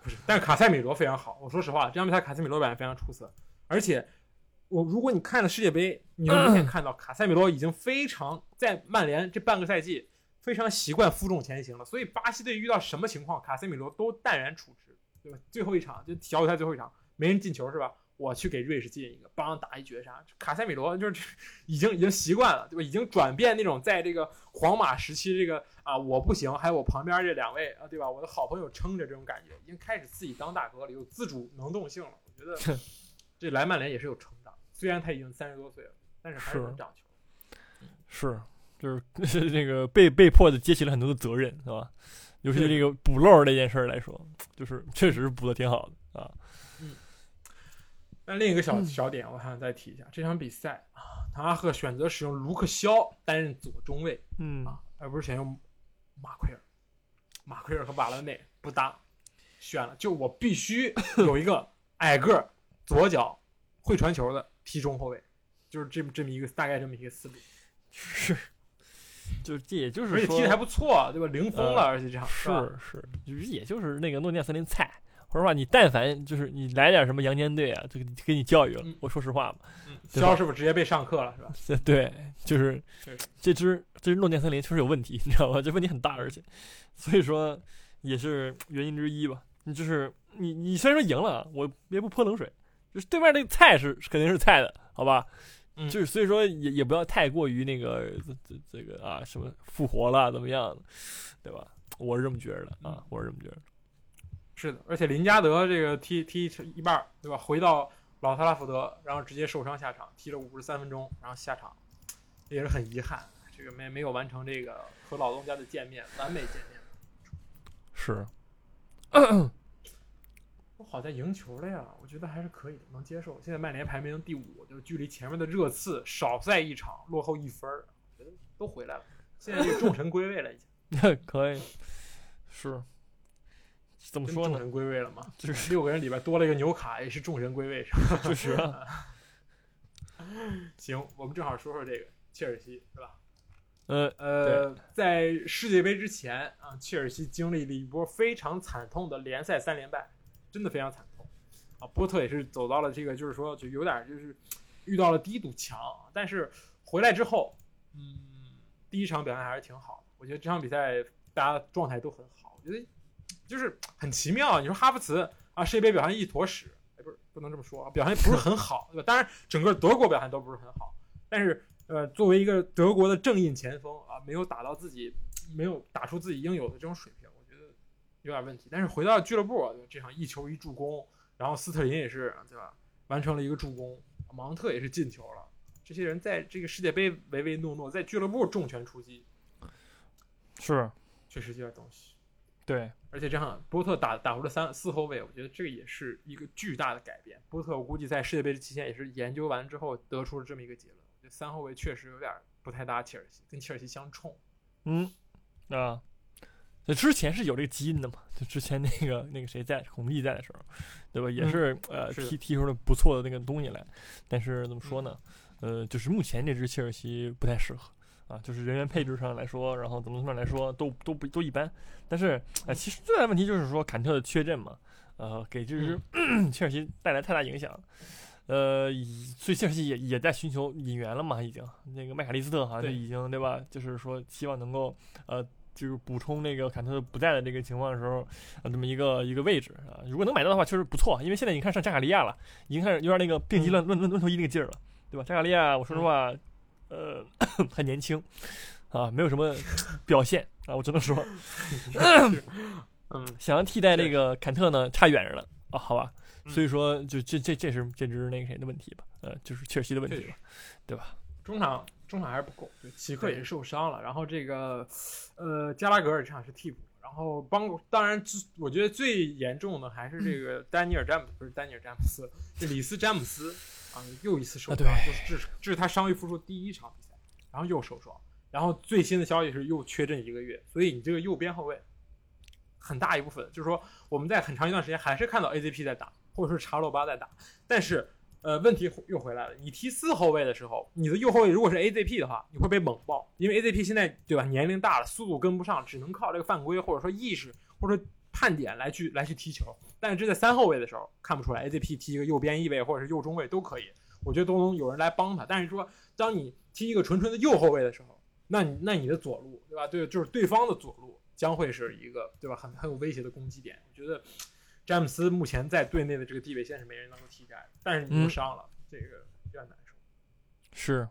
不是，但是卡塞米罗非常好。我说实话，这场比赛卡塞米罗表现非常出色，而且我如果你看了世界杯，你能明显 [CLEARS THROAT] 看到卡塞米罗已经非常在曼联这半个赛季非常习惯负重前行了。所以巴西队遇到什么情况，卡塞米罗都淡然处之，对吧？最后一场就小组赛最后一场没人进球是吧？我去给瑞士进一个，帮打一绝杀。卡塞米罗就是 [LAUGHS] 已经已经习惯了，对吧？已经转变那种在这个皇马时期这个啊我不行，还有我旁边这两位啊，对吧？我的好朋友撑着这种感觉，已经开始自己当大哥了，有自主能动性了。我觉得 [LAUGHS] 这莱曼联也是有成长，虽然他已经三十多岁了，但是还是是能长球。是，就是 [LAUGHS] 那个被被迫的接起了很多的责任，是吧？尤其是这个补漏这件事儿来说，就是确实是补的挺好的啊。但另一个小嗯小点，我还想再提一下，这场比赛啊，唐阿赫选择使用卢克肖担任左中卫。嗯，啊，而不是选用马奎尔。马奎尔和瓦拉内不搭，选了就我必须 [LAUGHS] 有一个矮个儿左脚会传球的踢中后卫，就是这么这么一个大概这么一个思路，是，[LAUGHS] 就这也就是说而且踢的还不错，对吧？零封了，呃而且这场是是，就是也就是那个诺丁汉森林菜。说实话，你但凡就是你来点什么阳间队啊，就给给你教育了。嗯我说实话嘛，肖师傅直接被上课了，是吧？[LAUGHS] 对，就是是这只这只诺丁森林确实有问题，你知道吧？这问题很大，而且，所以说也是原因之一吧。你就是你你虽然说赢了，我也不泼冷水，就是对面那个菜是是肯定是菜的，好吧？嗯就是所以说也也不要太过于那个这这这个啊什么复活了怎么样，对吧？我是这么觉得的啊，我是这么觉得。是的，而且林加德这个踢踢一半儿，对吧？回到老特拉福德，然后直接受伤下场，踢了五十三分钟，然后下场，也是很遗憾，这个没没有完成这个和老东家的见面，完美见面。是，[CLEARS THROAT] 我好像赢球了呀，我觉得还是可以的，能接受。现在曼联排名第五，就是距离前面的热刺少赛一场，落后一分儿，我觉得都回来了。现在这个众神归位了，已经 [LAUGHS] 可以，是，怎么说呢？众神归位了嘛？就是六个人里边多了一个纽卡，也是众神归位是吧？确 [LAUGHS] 实啊，[LAUGHS] 行，我们正好说说这个切尔西，是吧？呃，呃，在世界杯之前啊，切尔西经历了一波非常惨痛的联赛三连败，真的非常惨痛啊。波特也是走到了这个，就是说，就有点就是遇到了第一堵墙，但是回来之后，嗯，第一场表现还是挺好的。我觉得这场比赛大家状态都很好，我觉得就是很奇妙。你说哈弗茨啊，世界杯表现一坨屎，哎，不是不能这么说啊，表现不是很好，[LAUGHS] 对吧？当然，整个德国表现都不是很好，但是呃，作为一个德国的正印前锋啊，没有打到自己没有打出自己应有的这种水平，我觉得有点问题。但是回到俱乐部，这场一球一助攻，然后斯特林也是对吧，完成了一个助攻，芒特也是进球了。这些人在这个世界杯唯唯诺诺，在俱乐部重拳出击，是确实有点东西。对，而且这样波特打打回了三四后卫，我觉得这个也是一个巨大的改变。波特我估计在世界杯期间也是研究完之后得出了这么一个结论，我觉得三后卫确实有点不太搭切尔西，跟切尔西相冲。嗯，啊，这之前是有这个基因的嘛？就之前那个那个谁在孔蒂在的时候，对吧？也嗯是、呃踢踢出了不错的那个东西来，但是怎么说呢？呃，就是目前这支切尔西不太适合啊，就是人员配置上来说，然后怎么怎么来说都都不都一般。但是呃，其实最大的问题就是说坎特的缺阵嘛，呃，给这支、[CLEARS THROAT] 切尔西带来太大影响。呃，以所以切尔西也也在寻求引援了嘛，已经那个麦卡利斯特好像就已经对吧？就是说希望能够呃，就是补充那个坎特不在的这个情况的时候，呃，这么一个一个位置啊。如果能买到的话，确实不错。因为现在你看上加卡利亚了，已经开始有点那个病急乱乱乱乱投医那个劲儿了，对吧？加卡利亚，我说实话，呃，[COUGHS] 还年轻啊，没有什么表现啊，我只能说，[LAUGHS] 嗯，想要替代那个坎特呢，差远着了啊，好吧。嗯所以说，就这这这是这只那个谁的问题吧？呃，就是切尔西的问题吧，对吧？中场中场还是不够，就齐克也是受伤了，然后这个呃加拉格尔这场是替补，然后帮当然最我觉得最严重的还是这个丹尼尔詹姆不是丹尼尔詹姆斯，这里斯詹姆斯啊又一次受伤，就是这是这是他伤愈复出第一场比赛，然后又受伤，然后最新的消息是又缺阵一个月，所以你这个右边后卫很大一部分就是说我们在很长一段时间还是看到 AZP 在打，或者是查洛巴在打，但是呃，问题又回来了。你踢四后卫的时候，你的右后卫如果是 AZP 的话，你会被猛爆，因为 AZP 现在对吧，年龄大了，速度跟不上，只能靠这个犯规或者说意识或者判点来去来去踢球。但是这在三后卫的时候看不出来，AZP 踢一个右边翼位或者是右中卫都可以，我觉得都能有人来帮他。但是说，当你踢一个纯纯的右后卫的时候，那你那你的左路对吧？对，就是对方的左路将会是一个对吧，很很有威胁的攻击点。我觉得。詹姆斯目前在队内的这个地位，现在是没人能够替代。但是你又伤了，这个有点难受。是，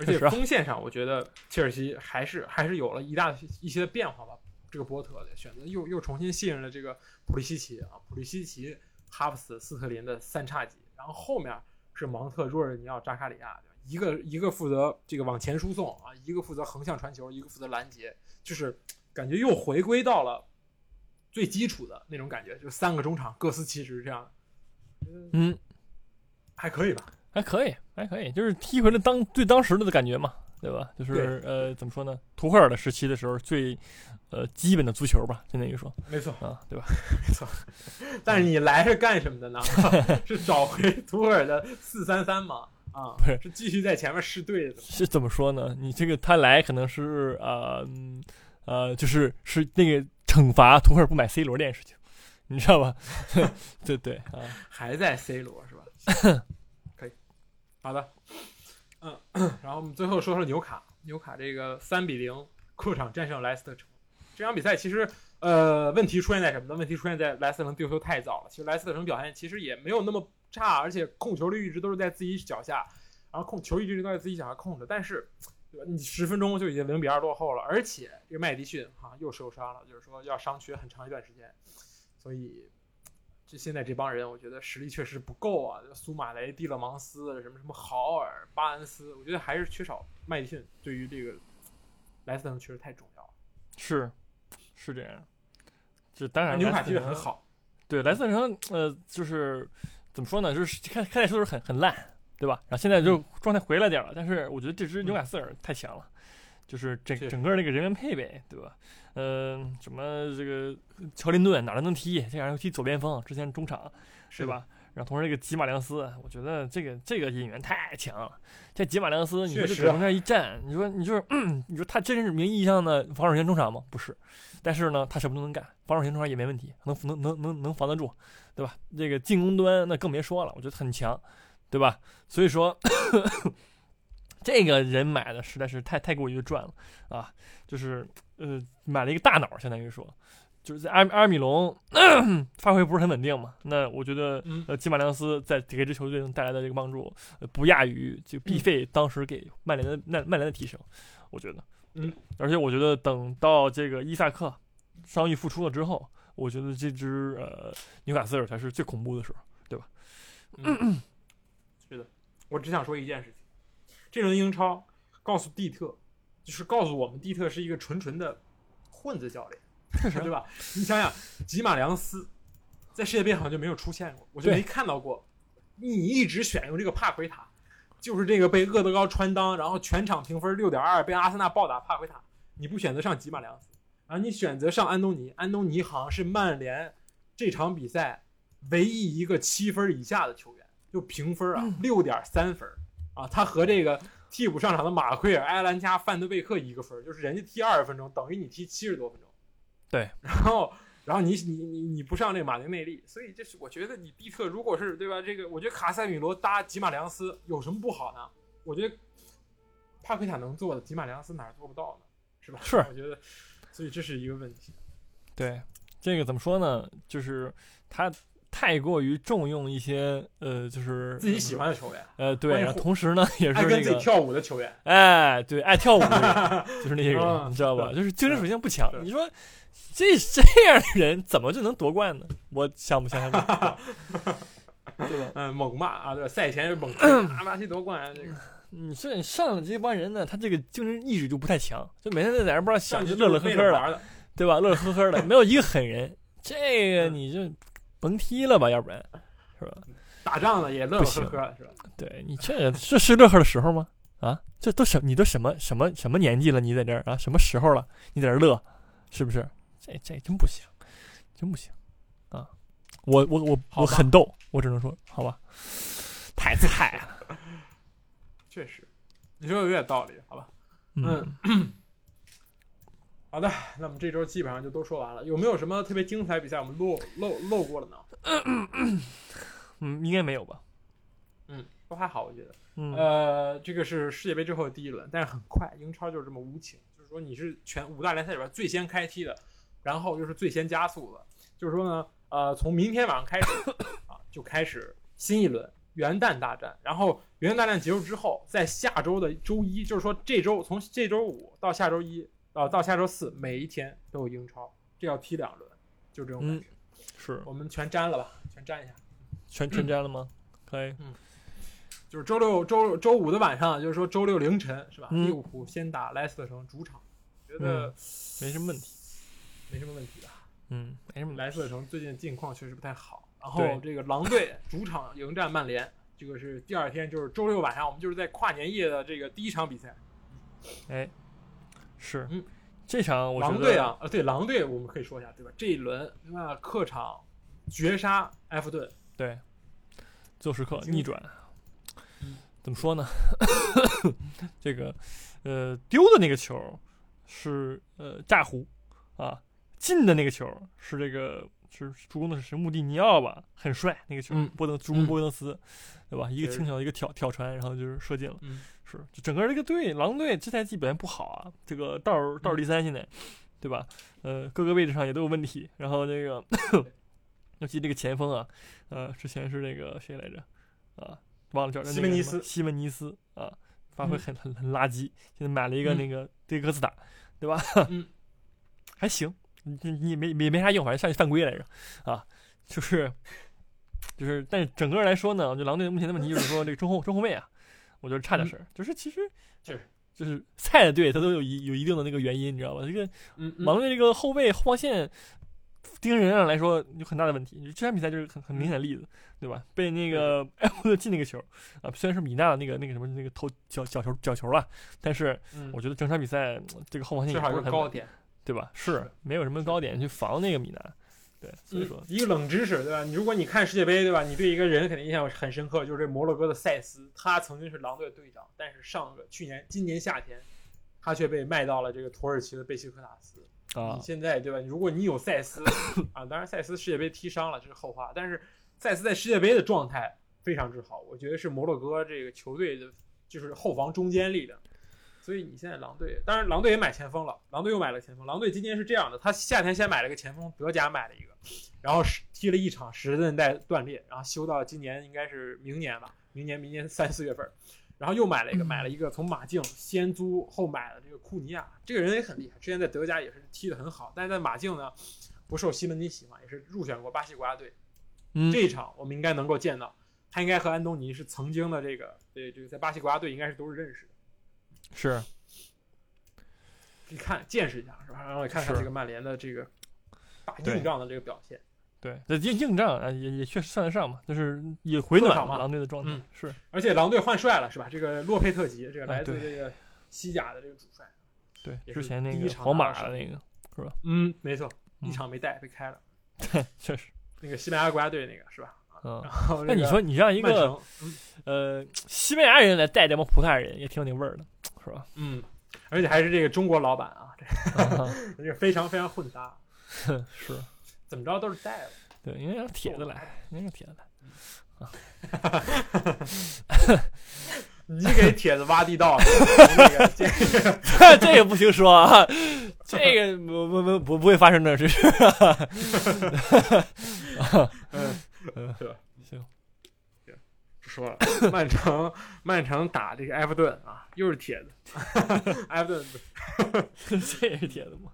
而且锋线上，我觉得切尔西还是还是有了一大一些变化吧。这个波特的选择又又重新信任了这个普利西奇啊，普利西奇、哈布斯、斯特林的三叉戟，然后后面是芒特、若尔尼奥、扎卡里亚，一个一个负责这个往前输送啊，一个负责横向传球，一个负责拦截，就是。感觉又回归到了最基础的那种感觉，就三个中场各司其职这样。嗯，还可以吧？还可以，还可以，就是踢回了当最当时的感觉嘛，对吧？就是呃，怎么说呢？图赫尔的时期的时候最呃基本的足球吧，就那一说。没错啊，对吧？[LAUGHS] 没错。但是你来是干什么的呢？[LAUGHS] 是找回图赫尔的四三三吗？啊，不是，是继续在前面试队的。是怎么说呢？你这个他来可能是啊。呃，就是是那个惩罚图赫尔不买 C 罗这件事情，你知道吧？[LAUGHS] 对对啊，还在 C 罗是吧？好的，嗯，[COUGHS] 然后我们最后说说纽卡，纽卡这个三比零客场战胜莱斯特城，这场比赛其实呃问题出现在什么呢？问题出现在莱斯特城丢球太早了。其实莱斯特城表现其实也没有那么差，而且控球率一直都是在自己脚下，然后控球一直都在自己脚下控制，但是。对吧？你十分钟就已经零比二落后了，而且这个麦迪逊哈又受伤了，就是说要伤缺很长一段时间，所以这现在这帮人，我觉得实力确实不够啊。苏马雷、蒂勒芒斯什么什么豪尔、巴恩斯，我觉得还是缺少麦迪逊。对于这个莱斯特城确实太重要了。是，是这样。就当然，纽卡踢得很好。对，莱斯特城呃，就是怎么说呢？就是开开赛时候很很烂。对吧？然后现在就状态回来点了，但是我觉得这支纽卡斯尔太强了，就是整整个那个人员配备，对吧？嗯，什么这个乔林顿哪都能踢，这样又踢左边锋，之前中场，是吧？然后同时这个吉马良斯，我觉得这个这个引援太强了。这吉马良斯，你说就往那一站，你说你就是，你说他真是名义上的防守型中场吗？不是，但是呢，他什么都能干，防守型中场也没问题，能能能能能防得住，对吧？这个进攻端那更别说了，我觉得很强。对吧？所以说，这个人买的实在是太太过于赚了啊！就是呃，买了一个大脑，相当于说，就是在阿阿尔米隆 [CLEARS THROAT] 发挥不是很稳定嘛。那我觉得，呃，吉马良斯在给支球队能带来的这个帮助，不亚于就 B 费当时给曼联的曼曼联的提升。我觉得，嗯，而且我觉得等到这个伊萨克伤愈复出了之后，我觉得这支呃纽卡斯尔才是最恐怖的时候，对吧？嗯。是的，我只想说一件事情，这轮英超告诉蒂特，就是告诉我们蒂特是一个纯纯的混子教练，[LAUGHS] 对吧？你想想，吉马良斯在世界杯好像就没有出现过，我就没看到过。你一直选用这个帕奎塔，就是这个被厄德高穿裆，然后全场评分六点二，被阿森纳暴打帕奎塔，你不选择上吉马良斯，然后你选择上安东尼，安东尼好像是曼联这场比赛唯一一个七分以下的球员。就评分啊，六点三分啊，他和这个替补上场的马奎尔、埃兰加、范德贝克一个分，就是人家踢二十分钟，等于你踢七十多分钟。对，[LAUGHS] 然后，然后你你你你不上这个马丁内利，所以这是我觉得你蒂特如果是对吧？这个我觉得卡塞米罗搭吉马良斯有什么不好呢？我觉得帕奎塔能做的，吉马良斯哪做不到呢？是吧？是，我觉得，所以这是一个问题。对，这个怎么说呢？就是他。太过于重用一些呃，就是自己喜欢的球员，呃，对，然后同时呢，[LAUGHS] 也是那个跳舞的球员，哎，对，爱跳舞的人，就是那些人，你知道吧？就是精神属性不强。你说这 [LAUGHS] 这样的人怎么就能夺冠呢？我想不想象过，[LAUGHS] 对吧？嗯，猛骂啊，对，赛前猛骂巴西夺冠这个。你说你上的这帮人呢，他这个精神意志就不太强，就每天在那不知道想，就乐乐呵呵的，对吧？乐乐呵呵的，没有一个狠人。这个你就。甭踢了吧，要不然，是吧？打仗了也乐呵呵，是吧？对你这这是乐呵的时候吗？啊，这都什你都什么什么什么年纪了？你在这儿啊？什么时候了？你在这乐，是不是？这这真不行，真不行，啊！我我我我很逗，我只能说好吧，[LAUGHS] 太菜了。[LAUGHS] 确实，你说的有点道理，好吧？嗯，好的，那么这周基本上就都说完了。有没有什么特别精彩比赛我们漏漏漏过了呢？嗯，应该没有吧？嗯，都还好，我觉得。嗯，呃，这个是世界杯之后的第一轮，但是很快，英超就是这么无情，就是说你是全五大联赛里边最先开踢的，然后又是最先加速的，就是说呢，呃，从明天晚上开始 [COUGHS] 啊，就开始新一轮元旦大战，然后元旦大战结束之后，在下周的周一，就是说这周从这周五到下周一，呃，到下周四，每一天都有英超，这要踢两轮，就这种感觉。是我们全粘了吧，全粘一下。全全粘了吗？可以。嗯就是周六、周周五的晚上，就是说周六凌晨是吧？嗯利物浦先打莱斯特城主场，觉得没什么问题。没什么问题的。嗯，没什么。莱斯特城最近近况确实不太好，然后这个狼队主场迎战曼联，这个是第二天，就是周六晚上，我们就是在跨年夜的这个第一场比赛。哎，是。嗯这场我觉得狼队啊，呃，对，狼队我们可以说一下，对吧？这一轮对吧？客场绝杀埃弗顿，对，最后时刻逆转嗯。怎么说呢？[COUGHS] 这个呃，丢的那个球是呃炸胡啊，进的那个球是这个是助攻的是穆蒂尼奥吧，很帅那个球，嗯波登助攻嗯波登斯，对吧？一个轻巧的一个挑挑传，然后就是射进了。嗯，是，就整个这个队，狼队这赛季表现不好啊，这个倒数倒数第三现在，对吧？呃，各个位置上也都有问题。然后那个，[LAUGHS] 尤其这个前锋啊，呃，之前是那个谁来着？啊，忘了叫西门尼斯西门尼斯啊，发挥嗯很很很垃圾。现在买了一个嗯那个对哥斯达，对吧？嗯，[LAUGHS] 还行，你你你没没没啥用，反正上去犯规来着，啊，就是就是，但是整个来说呢，就狼队目前的问题就是说这个中后中后卫啊，我觉得差点事儿，就是其实就是就 [LAUGHS] 是菜的队，他都有一有一定的那个原因，你知道吧？这个嗯，嗯狼队这个后卫后防线盯人上来说有很大的问题。这场比赛就是很很明显的例子，对吧？被那个 [LAUGHS] 埃弗顿进那个球啊，虽然是米娜的那个那个什么那个头角角球角球了，但是嗯我觉得整场比赛嗯这个后防线也不是很高点。对吧？是没有什么高点去防那个米纳，对，所以说嗯、一个冷知识，对吧？你如果你看世界杯，对吧？你对一个人肯定印象很深刻，就是这摩洛哥的塞斯，他曾经是狼队队长，但是上个去年今年夏天，他却被卖到了这个土耳其的贝西克塔斯。啊你，现在对吧？如果你有塞斯啊，当然塞斯世界杯踢伤了，这是后话，但是塞斯在世界杯的状态非常之好，我觉得是摩洛哥这个球队的，就是后防中坚力量。所以你现在狼队，当然狼队也买前锋了，狼队又买了前锋。狼队今年是这样的，他夏天先买了个前锋，德甲买了一个，然后是踢了一场十字韧带断裂，然后休到今年应该是明年吧，明年明年三四月份，然后又买了一个，嗯买了一个从马竞先租后买的这个库尼亚，这个人也很厉害，之前在德甲也是踢得很好，但是在马竞呢不受西门尼喜欢，也是入选过巴西国家队。嗯这一场我们应该能够见到，他应该和安东尼是曾经的这个对这个在巴西国家队应该是都是认识的。是你看见识一下是吧？然后看看这个曼联的这个打硬仗的这个表现，对，这硬硬仗啊，也也确实算得上嘛，就是也回暖嘛了狼队的状态嗯，是而且狼队换帅了是吧？这个洛佩特吉，这个啊来自这个西甲的这个主帅，对，之前那个皇马的那个是吧，嗯，没错，嗯一场没带被开了。对确实，那个西班牙国家队那个是吧？嗯。然后那你说你让一个，嗯呃西班牙人来带这帮葡萄牙人，也挺有那味儿的，是吧？嗯，而且还是这个中国老板啊，啊 [LAUGHS] 这个非常非常混搭，[LAUGHS] 是，怎么着都是带了。对，应该让铁子来，应该让铁子来。啊 [LAUGHS] 你给铁子挖地道 [LAUGHS] 这个这个不行说啊，这个不不不不不会发生的，这是。嗯，嗯是吧？行，行不说了，曼城曼城打这个埃弗顿啊，又是帖子，埃弗顿这也是铁子吗？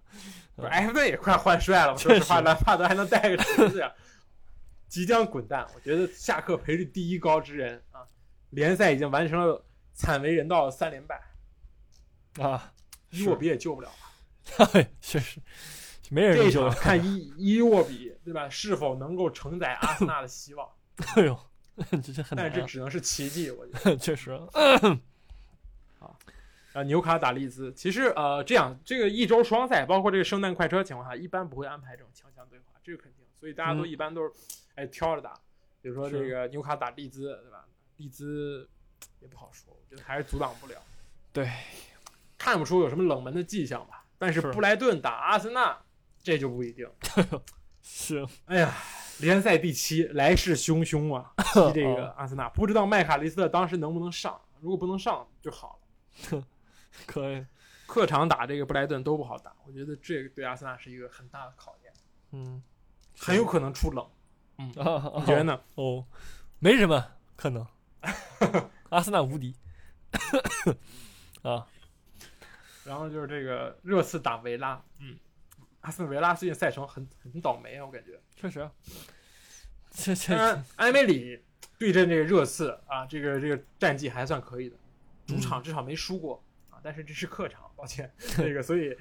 不是埃弗顿也快换帅了，说实话，兰帕德还能带个侄子呀，即将滚蛋。我觉得下课赔率第一高之人啊，联赛已经完成了惨为人道的三连败，啊，伊沃比也救不了了。[LAUGHS] 确实，没人救场。[LAUGHS] 看伊伊沃比对吧，是否能够承载阿森纳的希望？[LAUGHS] 哎呦，这是很但这只能是奇迹，我觉得。确实。啊，纽卡打利兹，其实呃，这样这个一周双赛，包括这个圣诞快车情况下，一般不会安排这种强强对话，这个肯定，所以大家都嗯一般都是，哎挑着打，比如说这个纽卡打利兹，对吧？利兹也不好说，我觉得还是阻挡不了。对，[LAUGHS] 看不出有什么冷门的迹象吧。但是是布莱顿打阿森纳，这就不一定。[LAUGHS] 是，哎呀，联赛第七，来势汹汹啊！[LAUGHS] 踢这个阿森纳，不知道麦卡利斯特当时能不能上，如果不能上就好了。[LAUGHS] 可以，客场打这个布莱顿都不好打，我觉得这个对阿森纳是一个很大的考验，嗯，很有可能出冷。嗯，你觉得呢？哦，没什么可能，[LAUGHS] 阿森纳无敌。[LAUGHS] 啊，然后就是这个热刺打维拉，嗯，阿斯顿维拉最近赛程很很倒霉啊，我感觉。确实啊，这这埃梅里对阵这个热刺啊，这个这个战绩还算可以的，主场至少没输过。啊，但是这是客场，抱歉，[LAUGHS] 这个所以。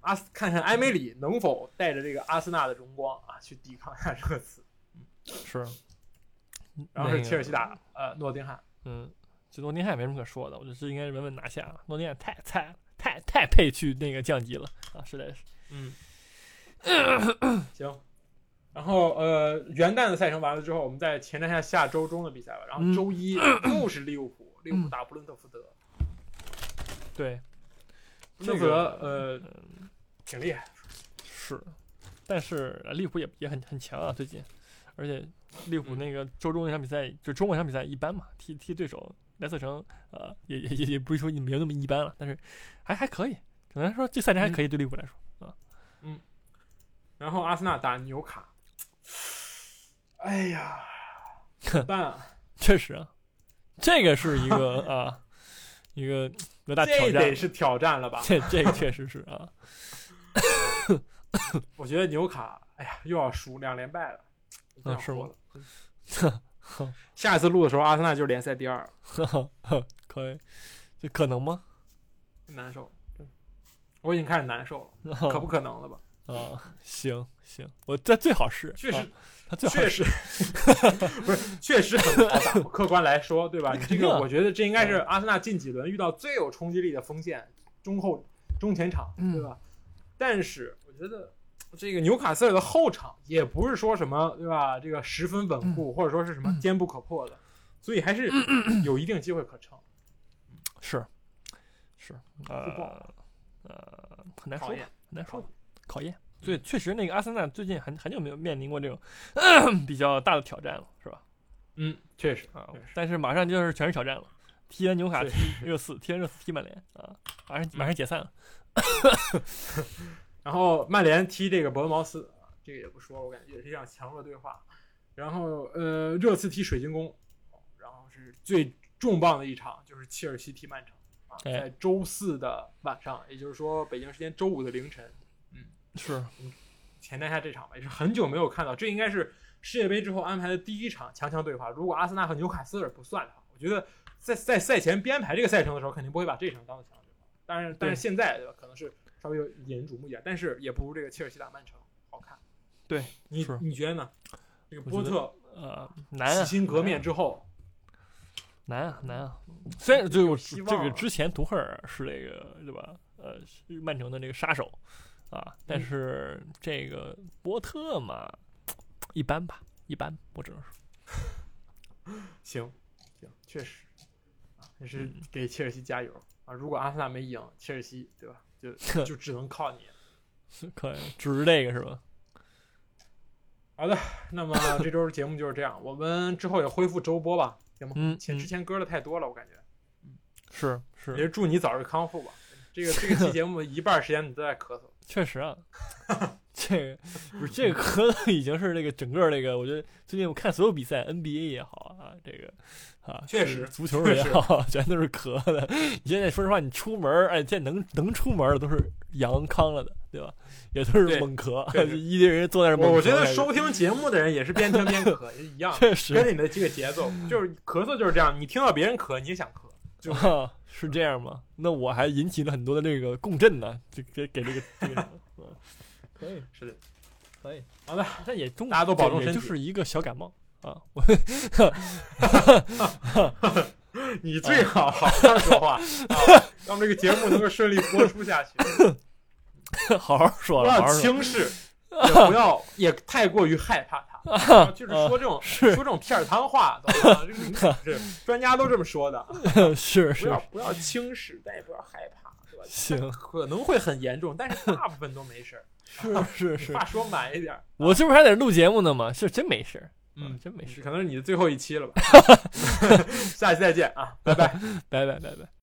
阿斯看看埃梅里能否带着这个阿森纳的荣光啊，去抵抗一下热刺。是，然后是切尔西打呃诺丁汉，嗯，这诺丁汉也没什么可说的，我觉得这应该是稳稳拿下。诺丁汉太太太太配去那个降级了啊，实在是。嗯，[COUGHS] 行。然后呃，元旦的赛程完了之后，我们再前瞻一下下周中的比赛吧。然后周一又是利物浦，利物浦打布伦特福德。对，布伦特福德呃挺厉害，是，但是呃利物浦也也很很强啊，最近，而且利物浦那个周中那场比赛，就周末那场比赛一般嘛，踢踢对手莱斯特城，呃，也也也也不是说没有那么一般了，但是还还可以，可能说这赛程还可以对利物浦来说，啊，嗯然后阿森纳打纽卡，哎呀，[LAUGHS] 怎么办啊？确实啊，这个是一个 [LAUGHS] 啊一个有大挑战这得，是挑战了吧？这这个确实是啊，我觉得纽卡，哎呀，又要输两连败了。我不想啊是吗说了？[LAUGHS] 下一次录的时候，阿森纳就是联赛第二，[LAUGHS] 可以，这可能吗？难受。我已经开始难受了，[LAUGHS] 可不可能了吧？[LAUGHS] 啊，[LAUGHS] 行行，我这最好是，确实啊，他最好确实，不是，确实很不好打。客观来说，对吧？[LAUGHS] 你这个，我觉得这应该是阿森纳近几轮遇到最有冲击力的锋线，中后中前场，嗯对吧？但是我觉得这个纽卡斯尔的后场也不是说什么，对吧？这个十分稳固，或者说是什么坚不可破的，所以还是有一定机会可乘。是是呃呃很难说吧，很难说吧考验，所以，确实那个阿森纳最近很很久没有面临过这种 [CLEARS THROAT] 比较大的挑战了，是吧？嗯，确实啊，但是马上就是全是挑战了，踢完纽卡，踢热刺，[LAUGHS] 踢完热刺，踢曼联啊，马上马上解散了。[LAUGHS] 然后曼联踢这个伯恩茅斯，啊这个也不说，我感觉也是一场强弱对话。然后呃，热刺踢水晶宫，然后是最重磅的一场，就是切尔西踢曼城在周四的晚上，也就是说北京时间周五的凌晨，是，前瞻一下这场吧，也是很久没有看到，这应该是世界杯之后安排的第一场强强对话。如果阿森纳和纽卡斯尔不算的话，我觉得在在赛前编排这个赛程的时候，肯定不会把这场当做强强对话。当然，但是现在对吧，可能是稍微有引人瞩目一点，但是也不如这个切尔西打曼城好看。对，你你觉得呢？这个波特呃，难啊，洗心革面之后，难啊难啊。虽然就这个之前图赫尔是那个对吧？呃，曼城的那个杀手啊，但嗯是这个波特嘛，一般吧，一般，我只能说，[LAUGHS] 行行，确实啊，也是嗯给切尔西加油啊！如果阿森纳没赢，切尔西对吧？就 [LAUGHS] 就只能靠你。是 [LAUGHS] 可以只是这个是吧？好的那么这周节目就是这样，我们之后也恢复周播吧，行吗？嗯嗯前之前歌的太多了，我感觉。嗯是是，也是祝你早日康复吧。这个这个期节目一半时间你都在咳嗽，确实啊，[LAUGHS] 这个不是这个咳嗽已经是这个整个这个，我觉得最近我看所有比赛，NBA 也好啊，这个啊，确实足球也好，[LAUGHS] 全都是咳的。你现在说实话，你出门儿，哎，现在能能出门儿的都是阳康了的，对吧？也都是猛咳，[LAUGHS] 一堆人坐在那儿猛咳。我我觉得收听节目的人也是边听边咳，也一样，确实跟你的这个节奏就是咳嗽就是这样，你听到别人咳，你也想咳。就啊，是这样吗？那我还引起了很多的这个共振呢，就给给这个这个，嗯 [LAUGHS] 可以是的，可以。好的，但也中大家都保重身体就是一个小感冒啊。我 [LAUGHS] 你最好好好说话啊，让这个节目能够顺利播出下去，[LAUGHS] 好好说了，不要好好说。轻视，也不要也太过于害怕它，就是说这种是说这种片儿汤话，懂吗？这明显是专家都这么说的，[LAUGHS] 是是不要不要轻视，但也不要害怕，是吧？行，可能会很严重，但是大部分都没事儿。[LAUGHS] 是是是话，说满一点儿，我这不是还在这录节目呢吗？是真没事儿，嗯，真没事，可能是你的最后一期了吧？[LAUGHS] 下期再见啊，拜拜。拜拜拜拜。